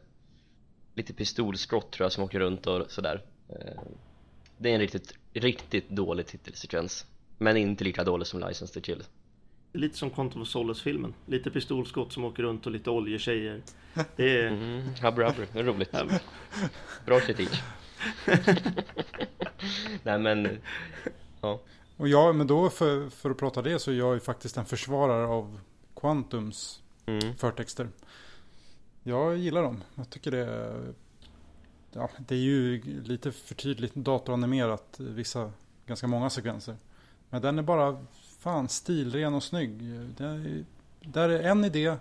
lite pistolskott tror jag som åker runt och sådär Eh, Det är en riktigt, riktigt dålig titelsekvens men inte lika dålig som License to Kill Det är lite som Quantum of Solace-filmen. Lite pistolskott som åker runt och lite oljetjejer. Det är... mm, Hubber Hubber, det är roligt Ja, Bra kritik Nej men, ja Och jag, men då för, för att prata det så är jag ju faktiskt en försvarare av Quantums mm. förtexter. Jag gillar dem. Jag tycker det är, ja, det är ju lite för tydligt datoranimerat i vissa, ganska många sekvenser. Men den är bara fan stilren och snygg. Är, där är en idé,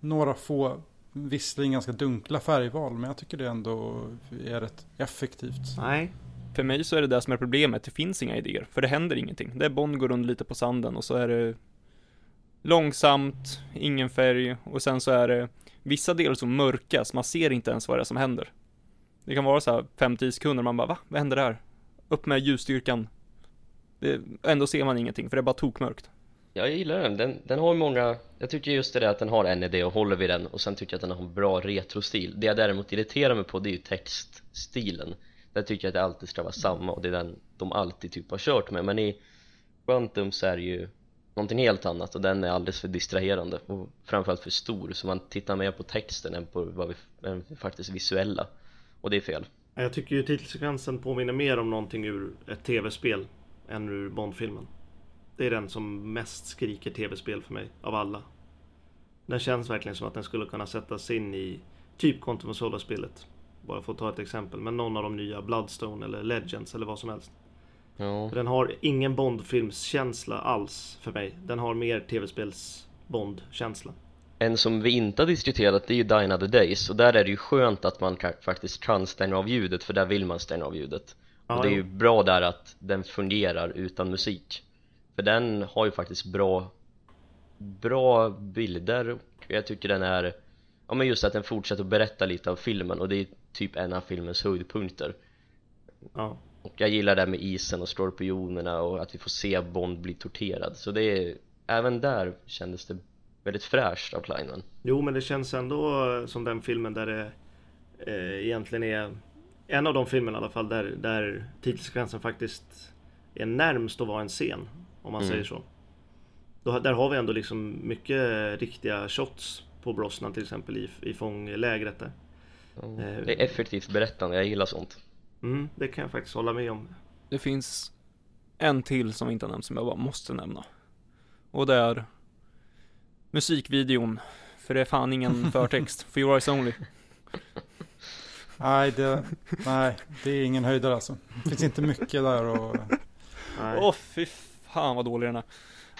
några få, visserligen ganska dunkla färgval, men jag tycker det ändå är rätt effektivt. Nej. För mig så är det det som är problemet, det finns inga idéer, för det händer ingenting. Det är Bond går runt lite på sanden och så är det långsamt, ingen färg och sen så är det vissa delar så mörka så man ser inte ens vad det är som händer. Det kan vara så här 5-10 sekunder man bara va? Vad händer där? Upp med ljusstyrkan. Det, ändå ser man ingenting för det är bara tokmörkt. Jag gillar den. den, den har många Jag tycker just det där att den har en idé och håller vid den och sen tycker jag att den har en bra retrostil Det jag däremot irriterar mig på det är ju textstilen Där tycker jag att det alltid ska vara samma och det är den de alltid typ har kört med men i Quantum så är det ju någonting helt annat och den är alldeles för distraherande och framförallt för stor så man tittar mer på texten än på vad vi, än faktiskt visuella och det är fel Jag tycker ju titelsekvensen påminner mer om någonting ur ett tv-spel än ur Bond-filmen. Det är den som mest skriker tv-spel för mig, av alla. Den känns verkligen som att den skulle kunna sättas in i typ Quantum of Solace-spelet. Bara för att ta ett exempel, men någon av de nya Bloodstone eller Legends eller vad som helst. Ja, den har ingen Bond-filmskänsla alls för mig. Den har mer tv-spels Bond-känsla. En som vi inte har diskuterat det är ju Die Another Days. Och där är det ju skönt att man kan, faktiskt kan stänga av ljudet för där vill man stänga av ljudet. Ja, och det är ju bra där att den fungerar utan musik. För den har ju faktiskt bra bra bilder. Och jag tycker den är ja men just att den fortsätter att berätta lite av filmen. Och det är typ en av filmens höjdpunkter. Ja. Och jag gillar det här med isen och skorpionerna och att vi får se Bond bli torterad så det är även där kändes det väldigt fräscht av Kleinman Jo, men det känns ändå som den filmen där det eh, egentligen är en av de filmerna i alla fall där, där titelsekvensen faktiskt är närmst att vara en scen. Om man Mm. säger så. Då, där har vi ändå liksom mycket riktiga shots på Brosnan till exempel i, i fånglägret där. Eh. Det är effektivt berättande, jag gillar sånt Mm, det kan jag faktiskt hålla med om. Det finns en till som inte har nämnt som jag bara måste nämna. Och det är musikvideon. För det är fan ingen förtext. For your eyes only. Nej, det, nej, det är ingen höjdare alltså. Det finns inte mycket där och. Åh fy fan vad dålig den är.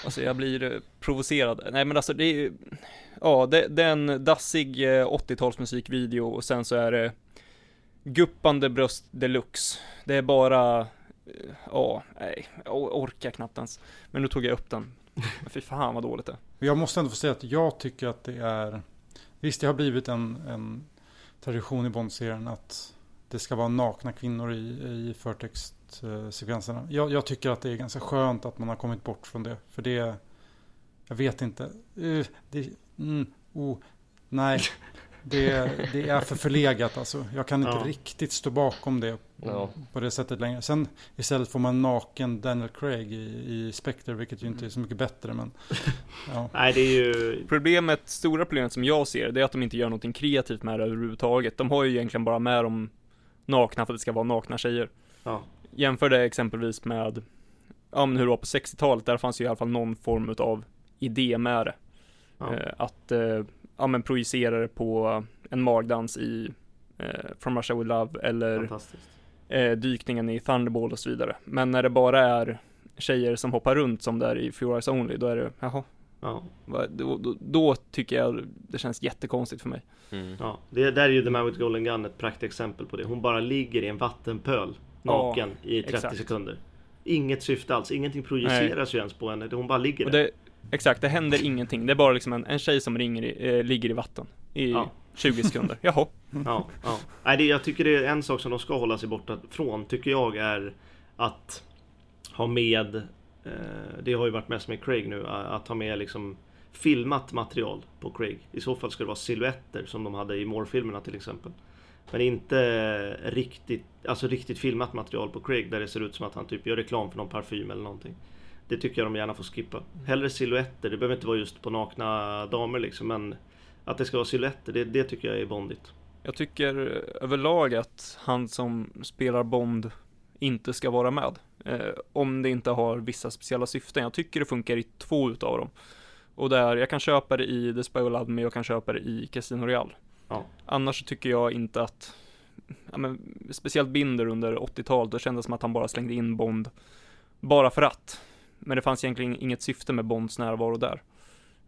Alltså jag blir eh, provocerad. Nej men alltså det är ju, ja det, det är en dassig eh, 80-talsmusikvideo och sen så är det guppande bröst deluxe. Det är bara, eh, ja, nej, jag orkar knappt ens. Men nu tog jag upp den. Fy fan vad dåligt det. Jag måste ändå få säga att jag tycker att det är... Visst, det har blivit en, en tradition i Bond-serien att det ska vara nakna kvinnor i, i förtextsekvenserna. Jag, jag tycker att det är ganska skönt att man har kommit bort från det. För det... Jag vet inte. Uh, det, mm, oh, nej, det, det är för förlegat alltså. Jag kan inte Ja. riktigt stå bakom det Ja. på det sättet längre. Sen istället får man naken Daniel Craig i, i Spectre, vilket ju inte är så mycket bättre. Men, ja. Nej, det är ju... Problemet, stora problemet som jag ser, det är att de inte gör någonting kreativt med det överhuvudtaget. De har ju egentligen bara med dem nakna för att det ska vara nakna tjejer. Ja, Jämför det exempelvis med, ja men hur det var på 60-talet, där fanns ju i alla fall någon form av idé med det. ja. Eh, att, eh, ja men projicera det på en magdans i eh, From Russia With Love eller eh, dykningen i Thunderball och så vidare. Men när det bara är tjejer som hoppar runt som där i Few Eyes Only, då är det, jaha, Ja, då, då, då tycker jag det känns jättekonstigt för mig. Mm. ja. Det där är ju The Man with Golden Gun ett praktexempel på det. Hon bara ligger i en vattenpöl naken i 30 exakt. sekunder. Inget syfte alls, ingenting projiceras ju ens på henne. Hon bara ligger Och där. det, exakt, det händer ingenting. Det är bara liksom en, en tjej som ringer i, eh, ligger i vatten i Ja. 20 sekunder. Jaha. Ja, ja. Nej, det, jag tycker det är en sak som de ska hålla sig borta från, tycker jag, är att ha med, eh, det har ju varit mest med Craig nu, att ha med liksom filmat material på Craig. I så fall ska det vara silhuetter som de hade i Moore-filmerna till exempel. Men inte riktigt, alltså riktigt filmat material på Craig där det ser ut som att han typ gör reklam för någon parfym eller någonting. Det tycker jag de gärna får skippa. Hellre silhuetter, det behöver inte vara just på nakna damer liksom, men att det ska vara silhuetter, det, det tycker jag är bondigt. Jag tycker överlag att han som spelar Bond inte ska vara med. Eh, om det inte har vissa speciella syften. Jag tycker det funkar i två utav dem. Och där, jag kan köpa det i The Spy Who Loved Me och jag kan köpa det i Casino Royale. Ja. Annars tycker jag inte att, ja men, speciellt Binder under 80-talet, då kändes det som att han bara slängde in Bond bara för att. Men det fanns egentligen inget syfte med Bonds närvaro där.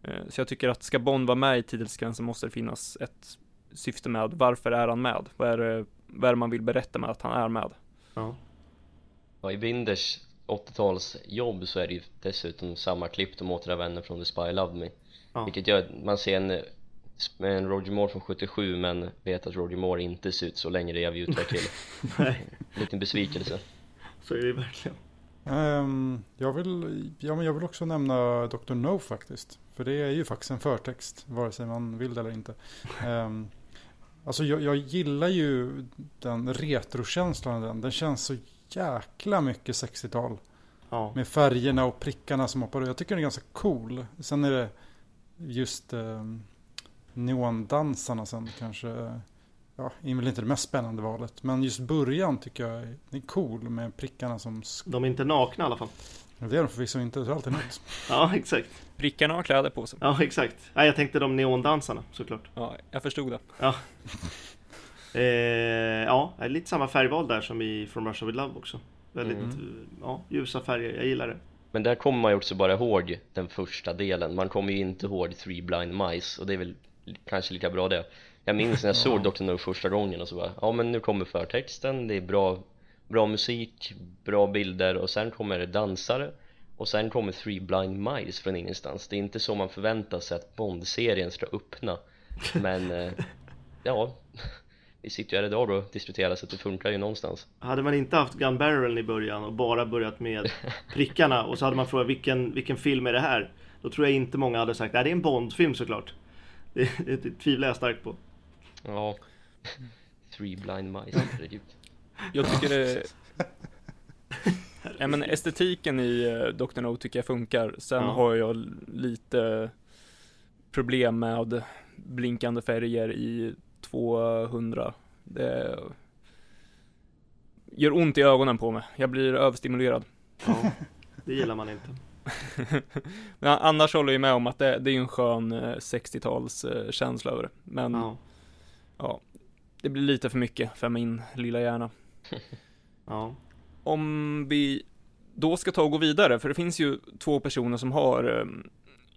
Eh, Så jag tycker att ska Bond vara med i titelsekvensen måste det finnas ett syfte med varför är han med? Vad är det, vad är det man vill berätta med att han är med? Ja. Ja, i Binders 80-talsjobb så är det ju dessutom samma klipp de återanvänder från The Spy Loved Me Ja. Vilket gör att man ser en, en Roger Moore från 77 men vet att Roger Moore inte ser ut så länge det är vi utvecklar till Nej, En liten besvikelse så är det ju verkligen. Ehm, jag, vill, ja, men jag vill också nämna Dr. No faktiskt. För det är ju faktiskt en förtext, vare sig man vill det eller inte. Um, alltså jag, jag gillar ju den retrokänslan den. Den känns så jäkla mycket 60-tal. Ja. Med färgerna och prickarna som hoppar Jag tycker den är ganska cool. Sen är det just um, neondansarna sen kanske. Ja, är väl inte det mest spännande valet. Men just början tycker jag är, är cool med prickarna som... De är inte nakna i alla fall. Det är de förvisso inte, det är alltid något. Ja, exakt. Prickarna har kläder på sig. Ja, exakt. Nej, jag tänkte de neondansarna såklart. Ja, jag förstod det. Ja. Eh, ja, det är lite samma färgval där som i From Russia With Love också. Väldigt Mm. ja, ljusa färger, jag gillar det. Men där kommer man ju också bara ihåg den första delen Man kommer ju inte ihåg Three Blind Mice och det är väl kanske lika bra det Jag minns när jag såg Dr. No första gången och så bara Ja men nu kommer förtexten, det är bra Bra musik, bra bilder och sen kommer det dansare Och sen kommer Three Blind Mice från ingenstans Det är inte så man förväntar sig att Bond-serien ska öppna Men eh, ja Vi sitter ju här idag och diskuterar så att det funkar ju någonstans Hade man inte haft Gun Barrel i början och bara börjat med prickarna och så hade man frågat vilken, vilken film är det här? Då tror jag inte många hade sagt, nej det är en Bond-film såklart. Det, det, det tvivlar jag starkt på. Ja Three Blind Mice, herregud Jag tycker det... Ja, men estetiken i eh, Dr. No tycker jag funkar. Sen Ja. har jag lite problem med blinkande färger i 200. Det gör ont i ögonen på mig. Jag blir överstimulerad. Ja, det gillar man inte. Men annars håller jag med om att det, det är en skön eh, 60-tals eh, känsla över det. Men Ja, ja, det blir lite för mycket för min lilla hjärna. ja. Om vi då ska ta och gå vidare, för det finns ju två personer som har eh,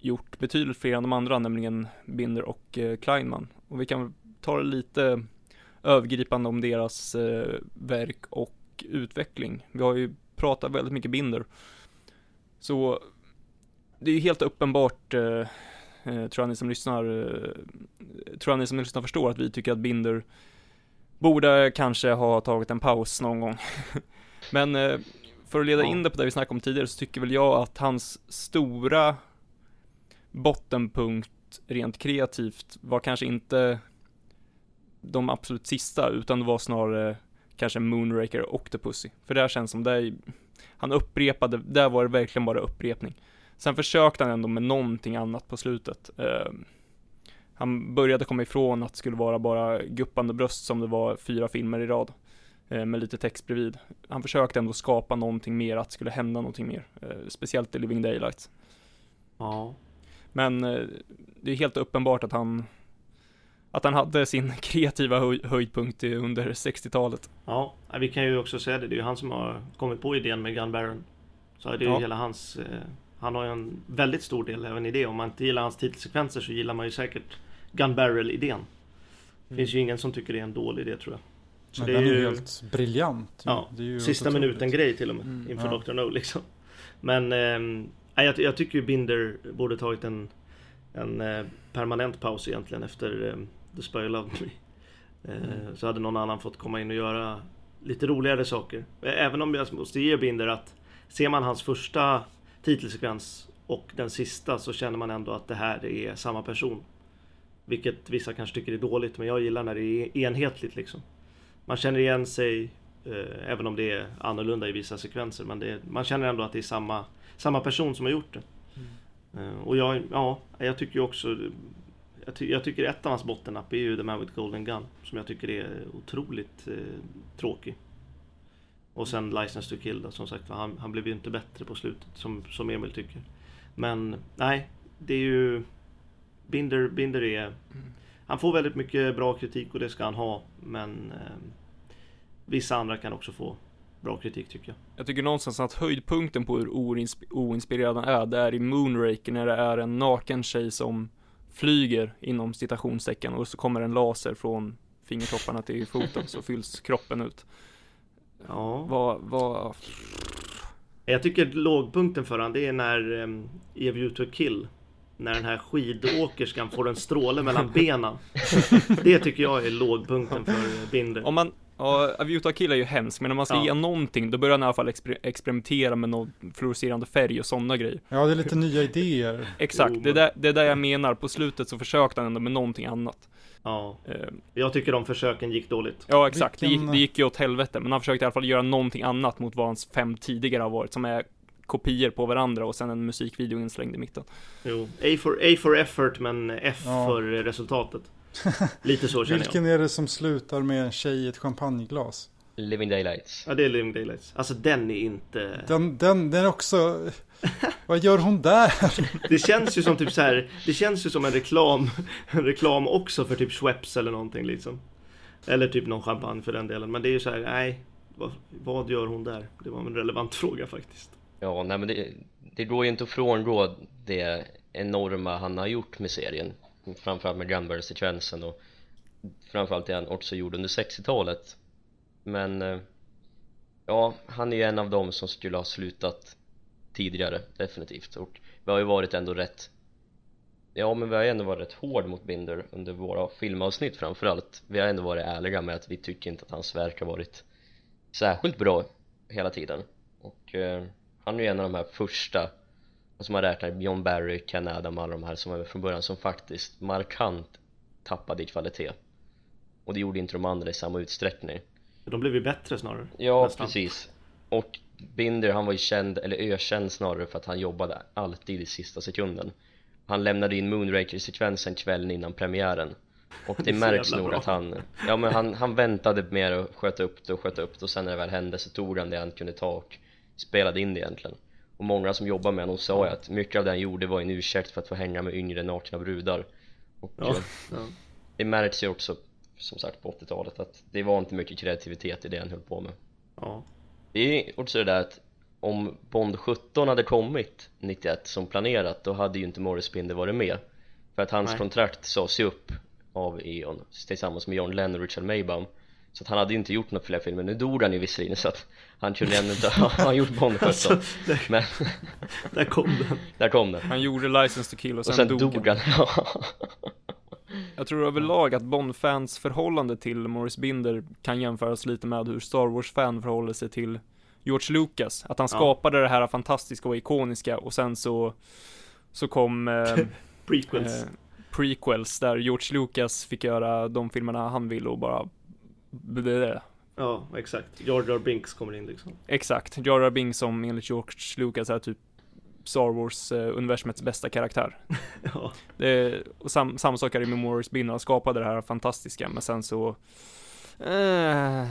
gjort betydligt fler än de andra, nämligen Binder och eh, Kleinman. Och vi kan ta det lite övergripande om deras eh, verk och utveckling. Vi har ju pratat väldigt mycket Binder. Så det är ju helt uppenbart, eh, tror jag ni som lyssnar, eh, tror jag ni som lyssnar förstår att vi tycker att Binder borde kanske ha tagit en paus någon gång. Men eh, för att leda in det på det vi snackade om tidigare så tycker väl jag att hans stora bottenpunkt rent kreativt var kanske inte de absolut sista, utan det var snarare kanske Moonraker och Octopussy. För där känns som det, han upprepade, där var det verkligen bara upprepning. Sen försökte han ändå med någonting annat på slutet. Eh, han började komma ifrån att det skulle vara bara guppande bröst som det var fyra filmer i rad. Eh, med lite text bredvid. Han försökte ändå skapa någonting mer, att det skulle hända någonting mer. Eh, speciellt i Living Daylights. Ja. Men eh, det är helt uppenbart att han att han hade sin kreativa höj höjdpunkt under 60-talet. Ja, vi kan ju också säga det. Det är ju han som har kommit på idén med Gun Baron. Så det är ju Ja. hela hans... Eh, han har ju en väldigt stor del även i det. Om man inte gillar hans titelsekvenser så gillar man ju säkert Gun Barrel-idén. Det finns ju ingen som tycker det är en dålig idé tror jag. Så Men det är den är ju helt briljant. Ja, sista helt minuten otroligt. grej till och med. Mm, inför ja. Dr. No liksom. Men nej, jag, jag tycker ju Binder borde tagit en, en eh, permanent paus egentligen efter eh, The Spy Who Loved Me. Eh, Så hade någon annan fått komma in och göra lite roligare saker. Eh, Även om jag måste ge Binder att ser man hans första titelsekvens och den sista så känner man ändå att det här är samma person. Vilket vissa kanske tycker är dåligt men jag gillar när det är enhetligt liksom. Man känner igen sig eh, även om det är annorlunda i vissa sekvenser men är, man känner ändå att det är samma, samma person som har gjort det. Eh, och jag, ja, jag tycker ju också jag, ty, jag tycker ett av hans bottennapp är ju The Man with Golden Gun som jag tycker är otroligt eh, tråkig. Och sen License to Kill då, som sagt han, han blev ju inte bättre på slutet som, som Emil tycker. Men nej, det är ju Binder, Binder är Han får väldigt mycket bra kritik och det ska han ha men eh, Vissa andra kan också få bra kritik tycker jag. Jag tycker någonstans att höjdpunkten på hur oinsp- oinspirerad han är, det är i Moonraker när det är en naken tjej som flyger inom citationstecken och så kommer en laser från fingertopparna till foten så fylls kroppen ut. Ja. Vad, vad, Jag tycker lågpunkten för han det är när um, i A View to Kill När den här skidåkerskan får en stråle mellan benen Det tycker jag är lågpunkten för Binder om man, ja, Aviuta Kill är ju hemskt, men om man ska Ja. ge någonting, då börjar han i alla fall exper- experimentera med någon fluorescerande färg och sådana grejer. Ja, det är lite nya idéer. Exakt, Jo, det är där, det är där jag menar, på slutet så försökte han ändå med någonting annat. Ja, Eh, jag tycker de försöken gick dåligt Ja exakt, det, gick, det gick ju åt helvete, men han försökte i alla fall göra någonting annat mot vad hans fem tidigare har varit, som är kopior på varandra och sen en musikvideo inslängd i mitten. Jo, A for, A for effort men F Ja. för resultatet Lite så känner jag Vilken är det som slutar med en tjej i ett champagneglas? Living Daylights. Ja det är Living Daylights Alltså den är inte Den, den, den är också... Vad gör hon där? Det känns ju som typ så här. Det känns ju som en reklam En reklam också för typ Schweppes eller någonting liksom Eller typ någon champagne för den delen Men det är ju så här, nej vad, vad gör hon där? Det var en relevant fråga faktiskt Ja, nej men det, det går ju inte att frångå det enorma han har gjort med serien Framförallt med Gunbury-sekvensen och framförallt det han också gjorde under 60-talet men eh, ja, han är ju en av dem som skulle ha slutat tidigare, definitivt. Och vi har ju varit ändå rätt Ja men vi har ju ändå varit rätt hård mot Binder under våra filmavsnitt framförallt. Vi har ändå varit ärliga med att vi tycker inte att hans verk har varit särskilt bra hela tiden. Och eh, han är ju en av de här första som man räknar John Barry, Ken Adam alla de här som var med från början som faktiskt markant tappade i kvalitet. Och det gjorde inte de andra i samma utsträckning. De blev ju bättre snarare. Ja nästan. precis. Och Binder han var ju känd, eller ökänd snarare för att han jobbade alltid i sista sekunden. Han lämnade in Moonraker-sekvensen kvällen innan premiären. Och det Det märks nog bra. att han Ja men han, han väntade med att sköta upp det och sköta upp det. Och sen när det väl hände så tog han det han kunde ta och spelade in det egentligen. Och många som jobbar med honom sa ju att mycket av det han gjorde var en ursäkt för att få hänga med yngre nakna brudar. Och Ja, ja. det märks ju också som sagt på 80-talet att det var inte mycket kreativitet i det han höll på med ja. det är också det där att om Bond 17 hade kommit 91 som planerat då hade ju inte Morris Binder varit med för att hans Nej. kontrakt sades ju upp av E.ON tillsammans med John Lennon och Richard Maybaum så att han hade ju inte gjort några fler filmer, nu dog han ju visserligen så att han kunde ändå inte ha gjort Bond 17 Alltså, där, men där kom den. där kom den Han gjorde License to Kill och sen, och sen dog, dog han. han, Jag tror överlag att Bond-fans förhållande till Morris Binder kan jämföras lite med hur Star Wars-fan förhåller sig till George Lucas. Att han Ja. skapade det här fantastiska och ikoniska och sen så, så kom eh, Prequels. eh, prequels där George Lucas fick göra de filmerna han ville och bara. Ja, exakt. Jar Jar Binks kommer in liksom. Exakt, Jar Jar Binks som enligt George Lucas är typ Star Wars-universumets bästa karaktär. Ja, Det, och sam, samma sak är det med Morris Binder, han skapade det här fantastiska, men sen så... Eh,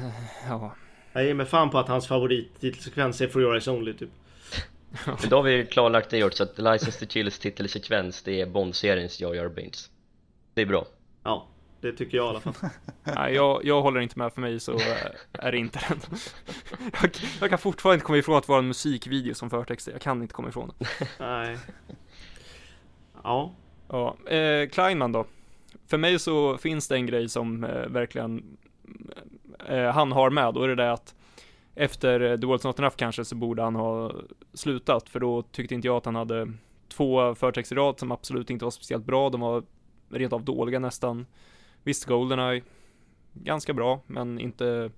ja. jag ger mig fan på att hans favorittitelsekvens är For Your Eyes Only typ. Men då har vi klarlagt det gjort så att License to Kills titelsekvens det är Bond-seriens Jar Jar Binks Det är bra Ja, det tycker jag i alla fall. Nej, jag, jag håller inte med, för mig så eh, är det inte den. Jag, jag kan fortfarande inte komma ifrån att vara en musikvideo som förtexter, jag kan inte komma ifrån det. Nej. Ja, Ja, eh, Kleinman då. För mig så finns det en grej som eh, verkligen eh, han har med, och det är det att efter eh, The World's Not Enough kanske så borde han ha slutat, för då tyckte inte jag att han hade två förtexter i rad som absolut inte var speciellt bra, de var rent av dåliga nästan. Visst, Goldeneye, ganska bra, men inte,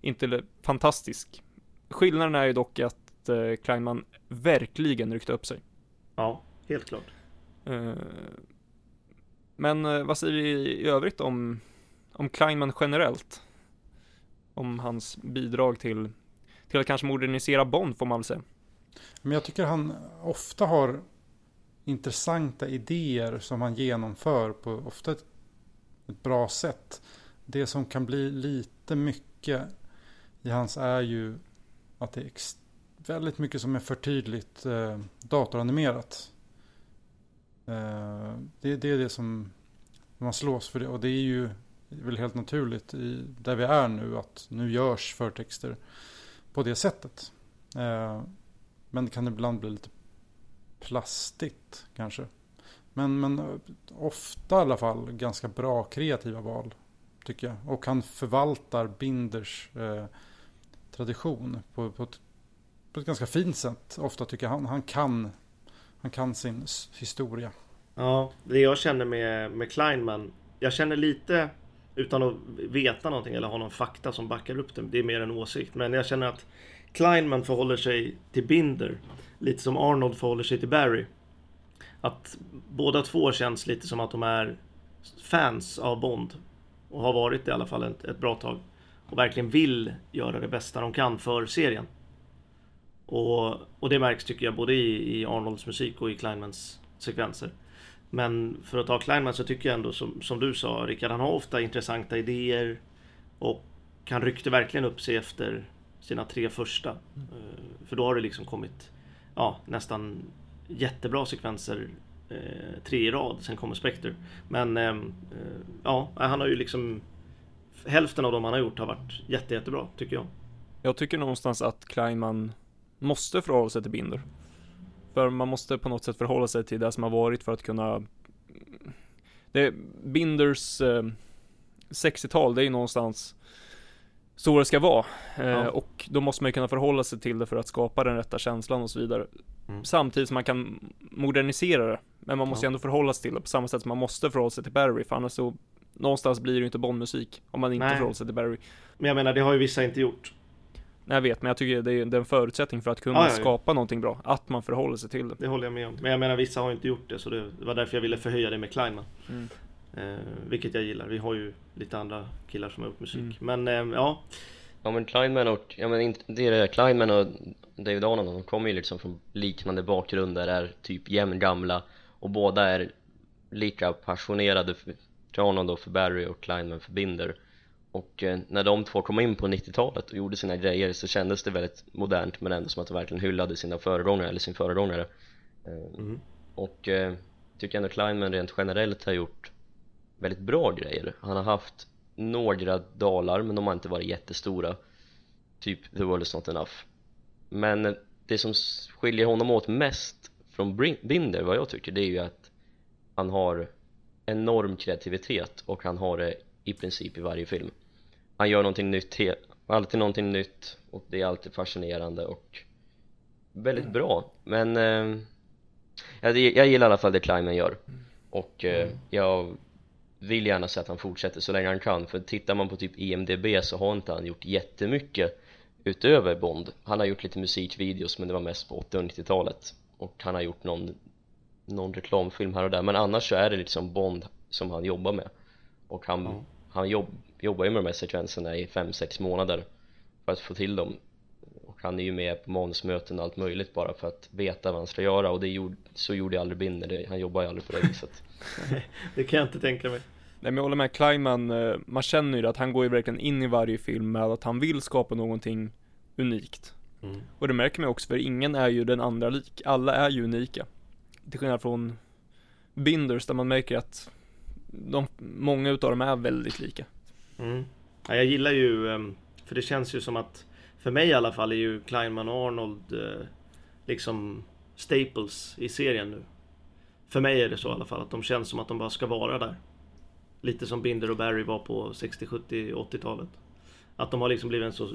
inte fantastisk. Skillnaden är ju dock att eh, Kleinman verkligen ryckte upp sig. ja, helt klart. Eh, Men eh, vad säger vi i övrigt om, om Kleinman generellt? Om hans bidrag till, till att kanske modernisera Bond får man väl säga. Men jag tycker han ofta har intressanta idéer som han genomför på ofta ett, ett bra sätt. Det som kan bli lite mycket i hans är ju att det är väldigt mycket som är för tydligt eh, datoranimerat. Eh, det, det är det som man slås för det och det är ju väl helt naturligt i, där vi är nu att nu görs förtexter på det sättet. Eh, men det kan ibland bli lite plastigt kanske. Men, men eh, ofta i alla fall ganska bra kreativa val. Tycker jag. Och han förvaltar Binders eh, tradition på, på, ett, på ett ganska fint sätt. Ofta tycker jag han, han kan han kan sin historia. Ja, det jag känner med, med Kleinman. Jag känner lite utan att veta någonting eller ha någon fakta som backar upp det. Det är mer en åsikt. Men jag känner att Kleinman förhåller sig till Binder lite som Arnold förhåller sig till Barry. Att båda två känns lite som att de är fans av Bond. Och har varit det i alla fall ett, ett bra tag. Och verkligen vill göra det bästa de kan för serien. Och, och det märks tycker jag både i, i Arnolds musik och i Kleinmans sekvenser. Men för att ta Kleinman så tycker jag ändå som, som du sa Rickard, han har ofta intressanta idéer. Och han ryckte verkligen upp sig efter sina tre första. Eh, För då har det liksom kommit ja, nästan jättebra sekvenser eh, tre i rad, sen kommer Spectre. Men eh, eh, ja, han har ju liksom Hälften av dem han har gjort har varit jätte, jättebra, tycker jag. Jag tycker någonstans att Kleinman måste förhålla sig till Binder. För man måste på något sätt förhålla sig till det som har varit för att kunna det, Binders eh, 60-tal, det är ju någonstans så det ska vara. Eh, Ja. Och då måste man ju kunna förhålla sig till det för att skapa den rätta känslan och så vidare. Mm. Samtidigt som man kan modernisera det. Men man måste Ja. ändå förhålla sig till det på samma sätt som man måste förhålla sig till Barry. För annars så, någonstans blir det ju inte Bondmusik. Om man inte Nej. förhåller sig till Barry. Men jag menar, det har ju vissa inte gjort. Nej, jag vet, men jag tycker det är, det är en förutsättning för att kunna ja. skapa någonting bra. Att man förhåller sig till det. Det håller jag med om. Men jag menar, vissa har inte gjort det, så det var därför jag ville förhöja det med Kleinman. Mm. Eh, vilket jag gillar. Vi har ju lite andra killar som har gjort musik. Mm. Men eh, ja, Ja men Kleinman och, ja men inte, det är det, Kleinman och David Arnold, de kommer ju liksom från liknande bakgrunder, är typ jämngamla och båda är lika passionerade för Arnold och för Barry och Kleinman för Binder och eh, när de två kom in på 90-talet och gjorde sina grejer så kändes det väldigt modernt men ändå som att de verkligen hyllade sina föregångare, eller sin föregångare eh, Mhm. och eh, tycker ändå Kleinman rent generellt har gjort väldigt bra grejer. Han har haft några dalar men de har inte varit jättestora. Typ The World Is Not Enough. Men det som skiljer honom åt mest från Binder vad jag tycker det är ju att han har enorm kreativitet och han har det i princip i varje film. Han gör någonting nytt, alltid någonting nytt och det är alltid fascinerande och väldigt mm. bra. Men eh, jag, jag gillar i alla fall det Kleiman gör. Och eh, mm. jag vill gärna se att han fortsätter så länge han kan för tittar man på typ IMDB så har inte han gjort jättemycket utöver Bond. Han har gjort lite musikvideos men det var mest på 80 och 90-talet och han har gjort någon, någon reklamfilm här och där. Men annars så är det liksom Bond som han jobbar med. Och han, mm. han jobb, jobbar ju med de här sekvenserna i 5-6 månader för att få till dem han är ju med på manusmöten och allt möjligt bara för att veta vad han ska göra. Och det gjorde, så gjorde jag aldrig Binder, han jobbar ju aldrig på det viset. Det kan jag inte tänka mig. Nej men jag håller med. Kleiman, eh, man känner ju att han går ju verkligen in i varje film med att han vill skapa någonting unikt. Mm. Och det märker man också för ingen är ju den andra lik, alla är ju unika. Till skillnad från Binders där man märker att de, många utav dem är väldigt lika. Mm. ja, Jag gillar ju, ehm, för det känns ju som att För mig i alla fall är ju Kleinman och Arnold eh, Liksom Staples i serien nu För mig är det så i alla fall, att de känns som att de bara ska vara där Lite som Binder och Barry var på 60, 70, 80-talet. Att de har liksom blivit en så,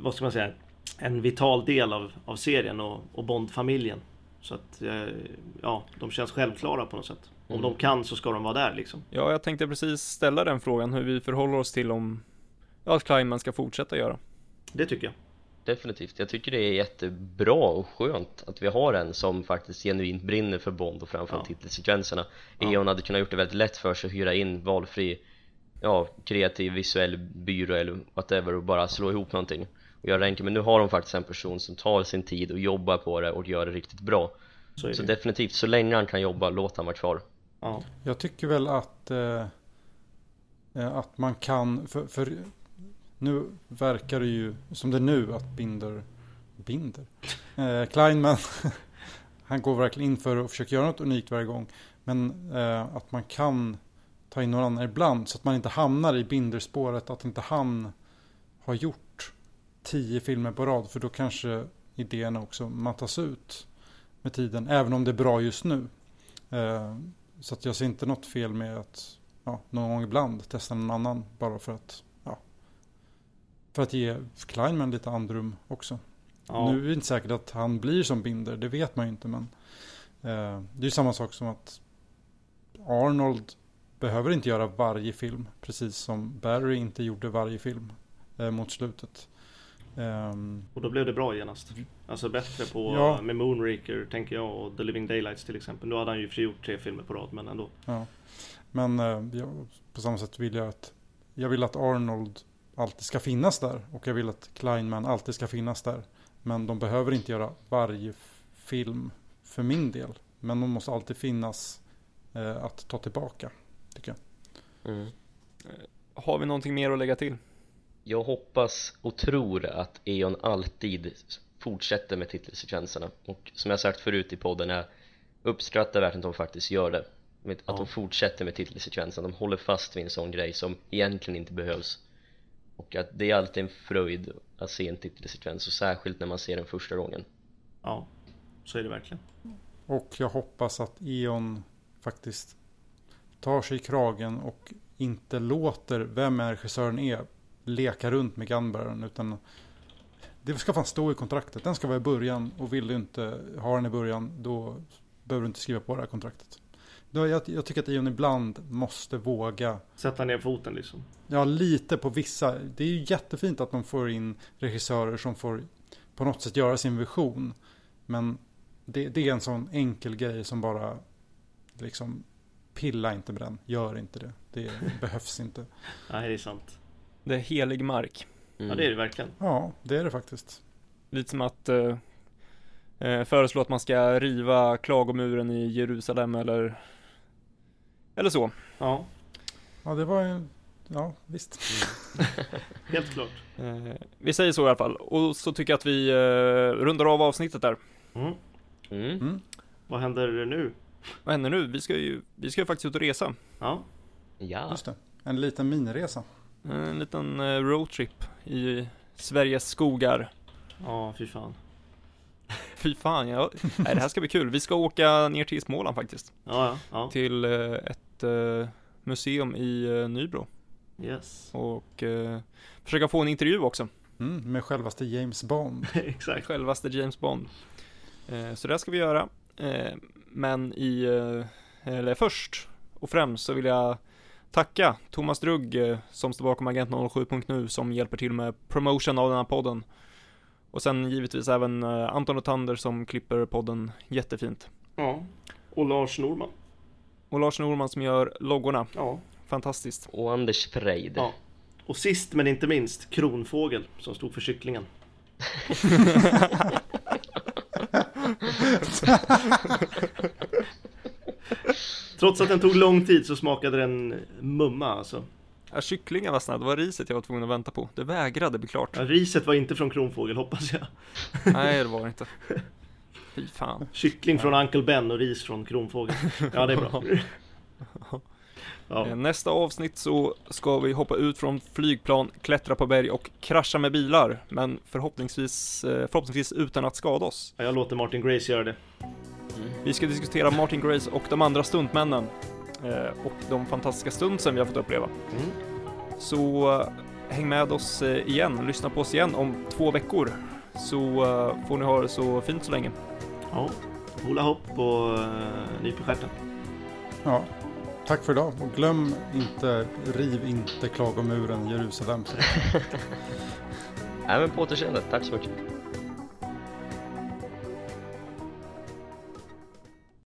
vad ska man säga, en vital del av, av serien och, och Bond-familjen. Så att, eh, ja, de känns självklara på något sätt. Om mm. de kan så ska de vara där liksom. Ja, jag tänkte precis ställa den frågan, hur vi förhåller oss till om, ja, att Kleinman ska fortsätta göra. Det tycker jag definitivt. Jag tycker det är jättebra och skönt att vi har en som faktiskt genuint brinner för Bond och framförallt ja. titelsekvenserna. Ja. E.ON hade kunnat gjort det väldigt lätt för sig att hyra in valfri, ja, kreativ visuell byrå eller whatever och bara slå ihop någonting och göra det enkelt. Men nu har de faktiskt en person som tar sin tid och jobbar på det och gör det riktigt bra. Så, så definitivt, så länge han kan jobba, låt han vara kvar. Ja. Jag tycker väl att eh, eh att man kan, för, för nu verkar det ju som det är nu att Binder, Binder? Eh, Kleinman, han går verkligen in för att försöka göra något unikt varje gång. Men eh, att man kan ta in någon annan ibland så att man inte hamnar i Binderspåret. Att inte han har gjort tio filmer på rad. För då kanske idéerna också mattas ut med tiden. Även om det är bra just nu. Eh, så att jag ser inte något fel med att ja, någon gång ibland testa någon annan. Bara för att för att ge Kleinman lite andrum också. Ja. Nu är det inte säkert att han blir som Binder, det vet man ju inte. Men eh, det är ju samma sak som att Arnold behöver inte göra varje film. Precis som Barry inte gjorde varje film eh, mot slutet. Um, och då blev det bra genast. Alltså bättre på ja. med Moonraker tänker jag och The Living Daylights till exempel. Då hade han ju frigjort tre filmer på rad men ändå. Ja. Men eh, ja, på samma sätt vill jag att jag vill att Arnold alltid ska finnas där. Och jag vill att Kleinman alltid ska finnas där. Men de behöver inte göra varje film för min del. Men de måste alltid finnas eh, att ta tillbaka, tycker jag. Mm. Har vi någonting mer att lägga till? Jag hoppas och tror att E.ON alltid fortsätter med titelsekvenserna och som jag sagt förut i podden är uppskattar verkligen att de faktiskt gör det att ja. de fortsätter med titelsekvensen, de håller fast vid en sån grej som egentligen inte behövs och att det är alltid en fröjd att se en titelsekvens och särskilt när man ser den första gången Ja, så är det verkligen Och jag hoppas att E.ON faktiskt tar sig i kragen och inte låter vem regissören är leka runt med gunbearern utan det ska fan stå i kontraktet. Den ska vara i början och vill du inte ha den i början då behöver du inte skriva på det här kontraktet. Jag, jag tycker att Ion ibland måste våga Sätta ner foten liksom. Ja, lite på vissa. Det är ju jättefint att de får in regissörer som får på något sätt göra sin vision. Men det, det är en sån enkel grej som bara liksom Pilla inte med den, gör inte det. Det behövs inte. Nej, det är sant. Det är helig mark. Mm. Ja, det är det verkligen. Ja, det är det faktiskt. Lite som att uh, föreslå att man ska riva klagomuren i Jerusalem eller eller så. Ja. Ja, det var ju, ja visst. Mm. Helt klart. Eh, vi säger så i alla fall. Och så tycker jag att vi eh, rundar av avsnittet där. Mm. Mm. mm. Vad händer nu? Vad händer nu? Vi ska ju, vi ska ju faktiskt ut och resa. Ja. Ja. Just det. En liten miniresa. En liten eh, roadtrip i Sveriges skogar. Ja, fy fan. fy fan, ja. Nej, det här ska bli kul. Vi ska åka ner till Småland faktiskt. Ja, ja, ja. Till eh, ett eh, museum i eh, Nybro. Yes. Och eh, försöka få en intervju också. Mm, med självaste James Bond. Exakt. Självaste James Bond. Eh, så det ska vi göra. Eh, men i, eller först och främst så vill jag tacka Thomas Drugg som står bakom Agent 07.nu som hjälper till med promotion av den här podden. Och sen givetvis även eh, Anton och Tander som klipper podden jättefint. Ja. Och Lars Norman. Och Lars Norman som gör loggorna. Ja. Fantastiskt. Och Anders Freid. ja. Och sist men inte minst Kronfågel som stod för kycklingen. Trots att den tog lång tid så smakade den mumma alltså. Ja, kycklingen var snabb, det var riset jag var tvungen att vänta på. Det vägrade bli klart. Ja, riset var inte från Kronfågel hoppas jag. Nej, det var det inte. Fy fan. Kyckling från Uncle Ben och ris från Kronfågel. Ja, det är bra. Ja, Eh, Nästa avsnitt så ska vi hoppa ut från flygplan, klättra på berg och krascha med bilar. Men förhoppningsvis, eh, förhoppningsvis utan att skada oss. jag låter Martin Grace göra det. Vi ska diskutera Martin Grace och de andra stuntmännen. Eh, Och de fantastiska stuntsen vi har fått uppleva. Mm. Så eh, häng med oss eh, igen, lyssna på oss igen om två veckor. Så får ni ha det så fint så länge. Ja, hula hopp och nyp i stjärten. Ja, tack för idag. Och glöm inte, riv inte klagomuren Jerusalem. Nej men på återseende, tack så mycket.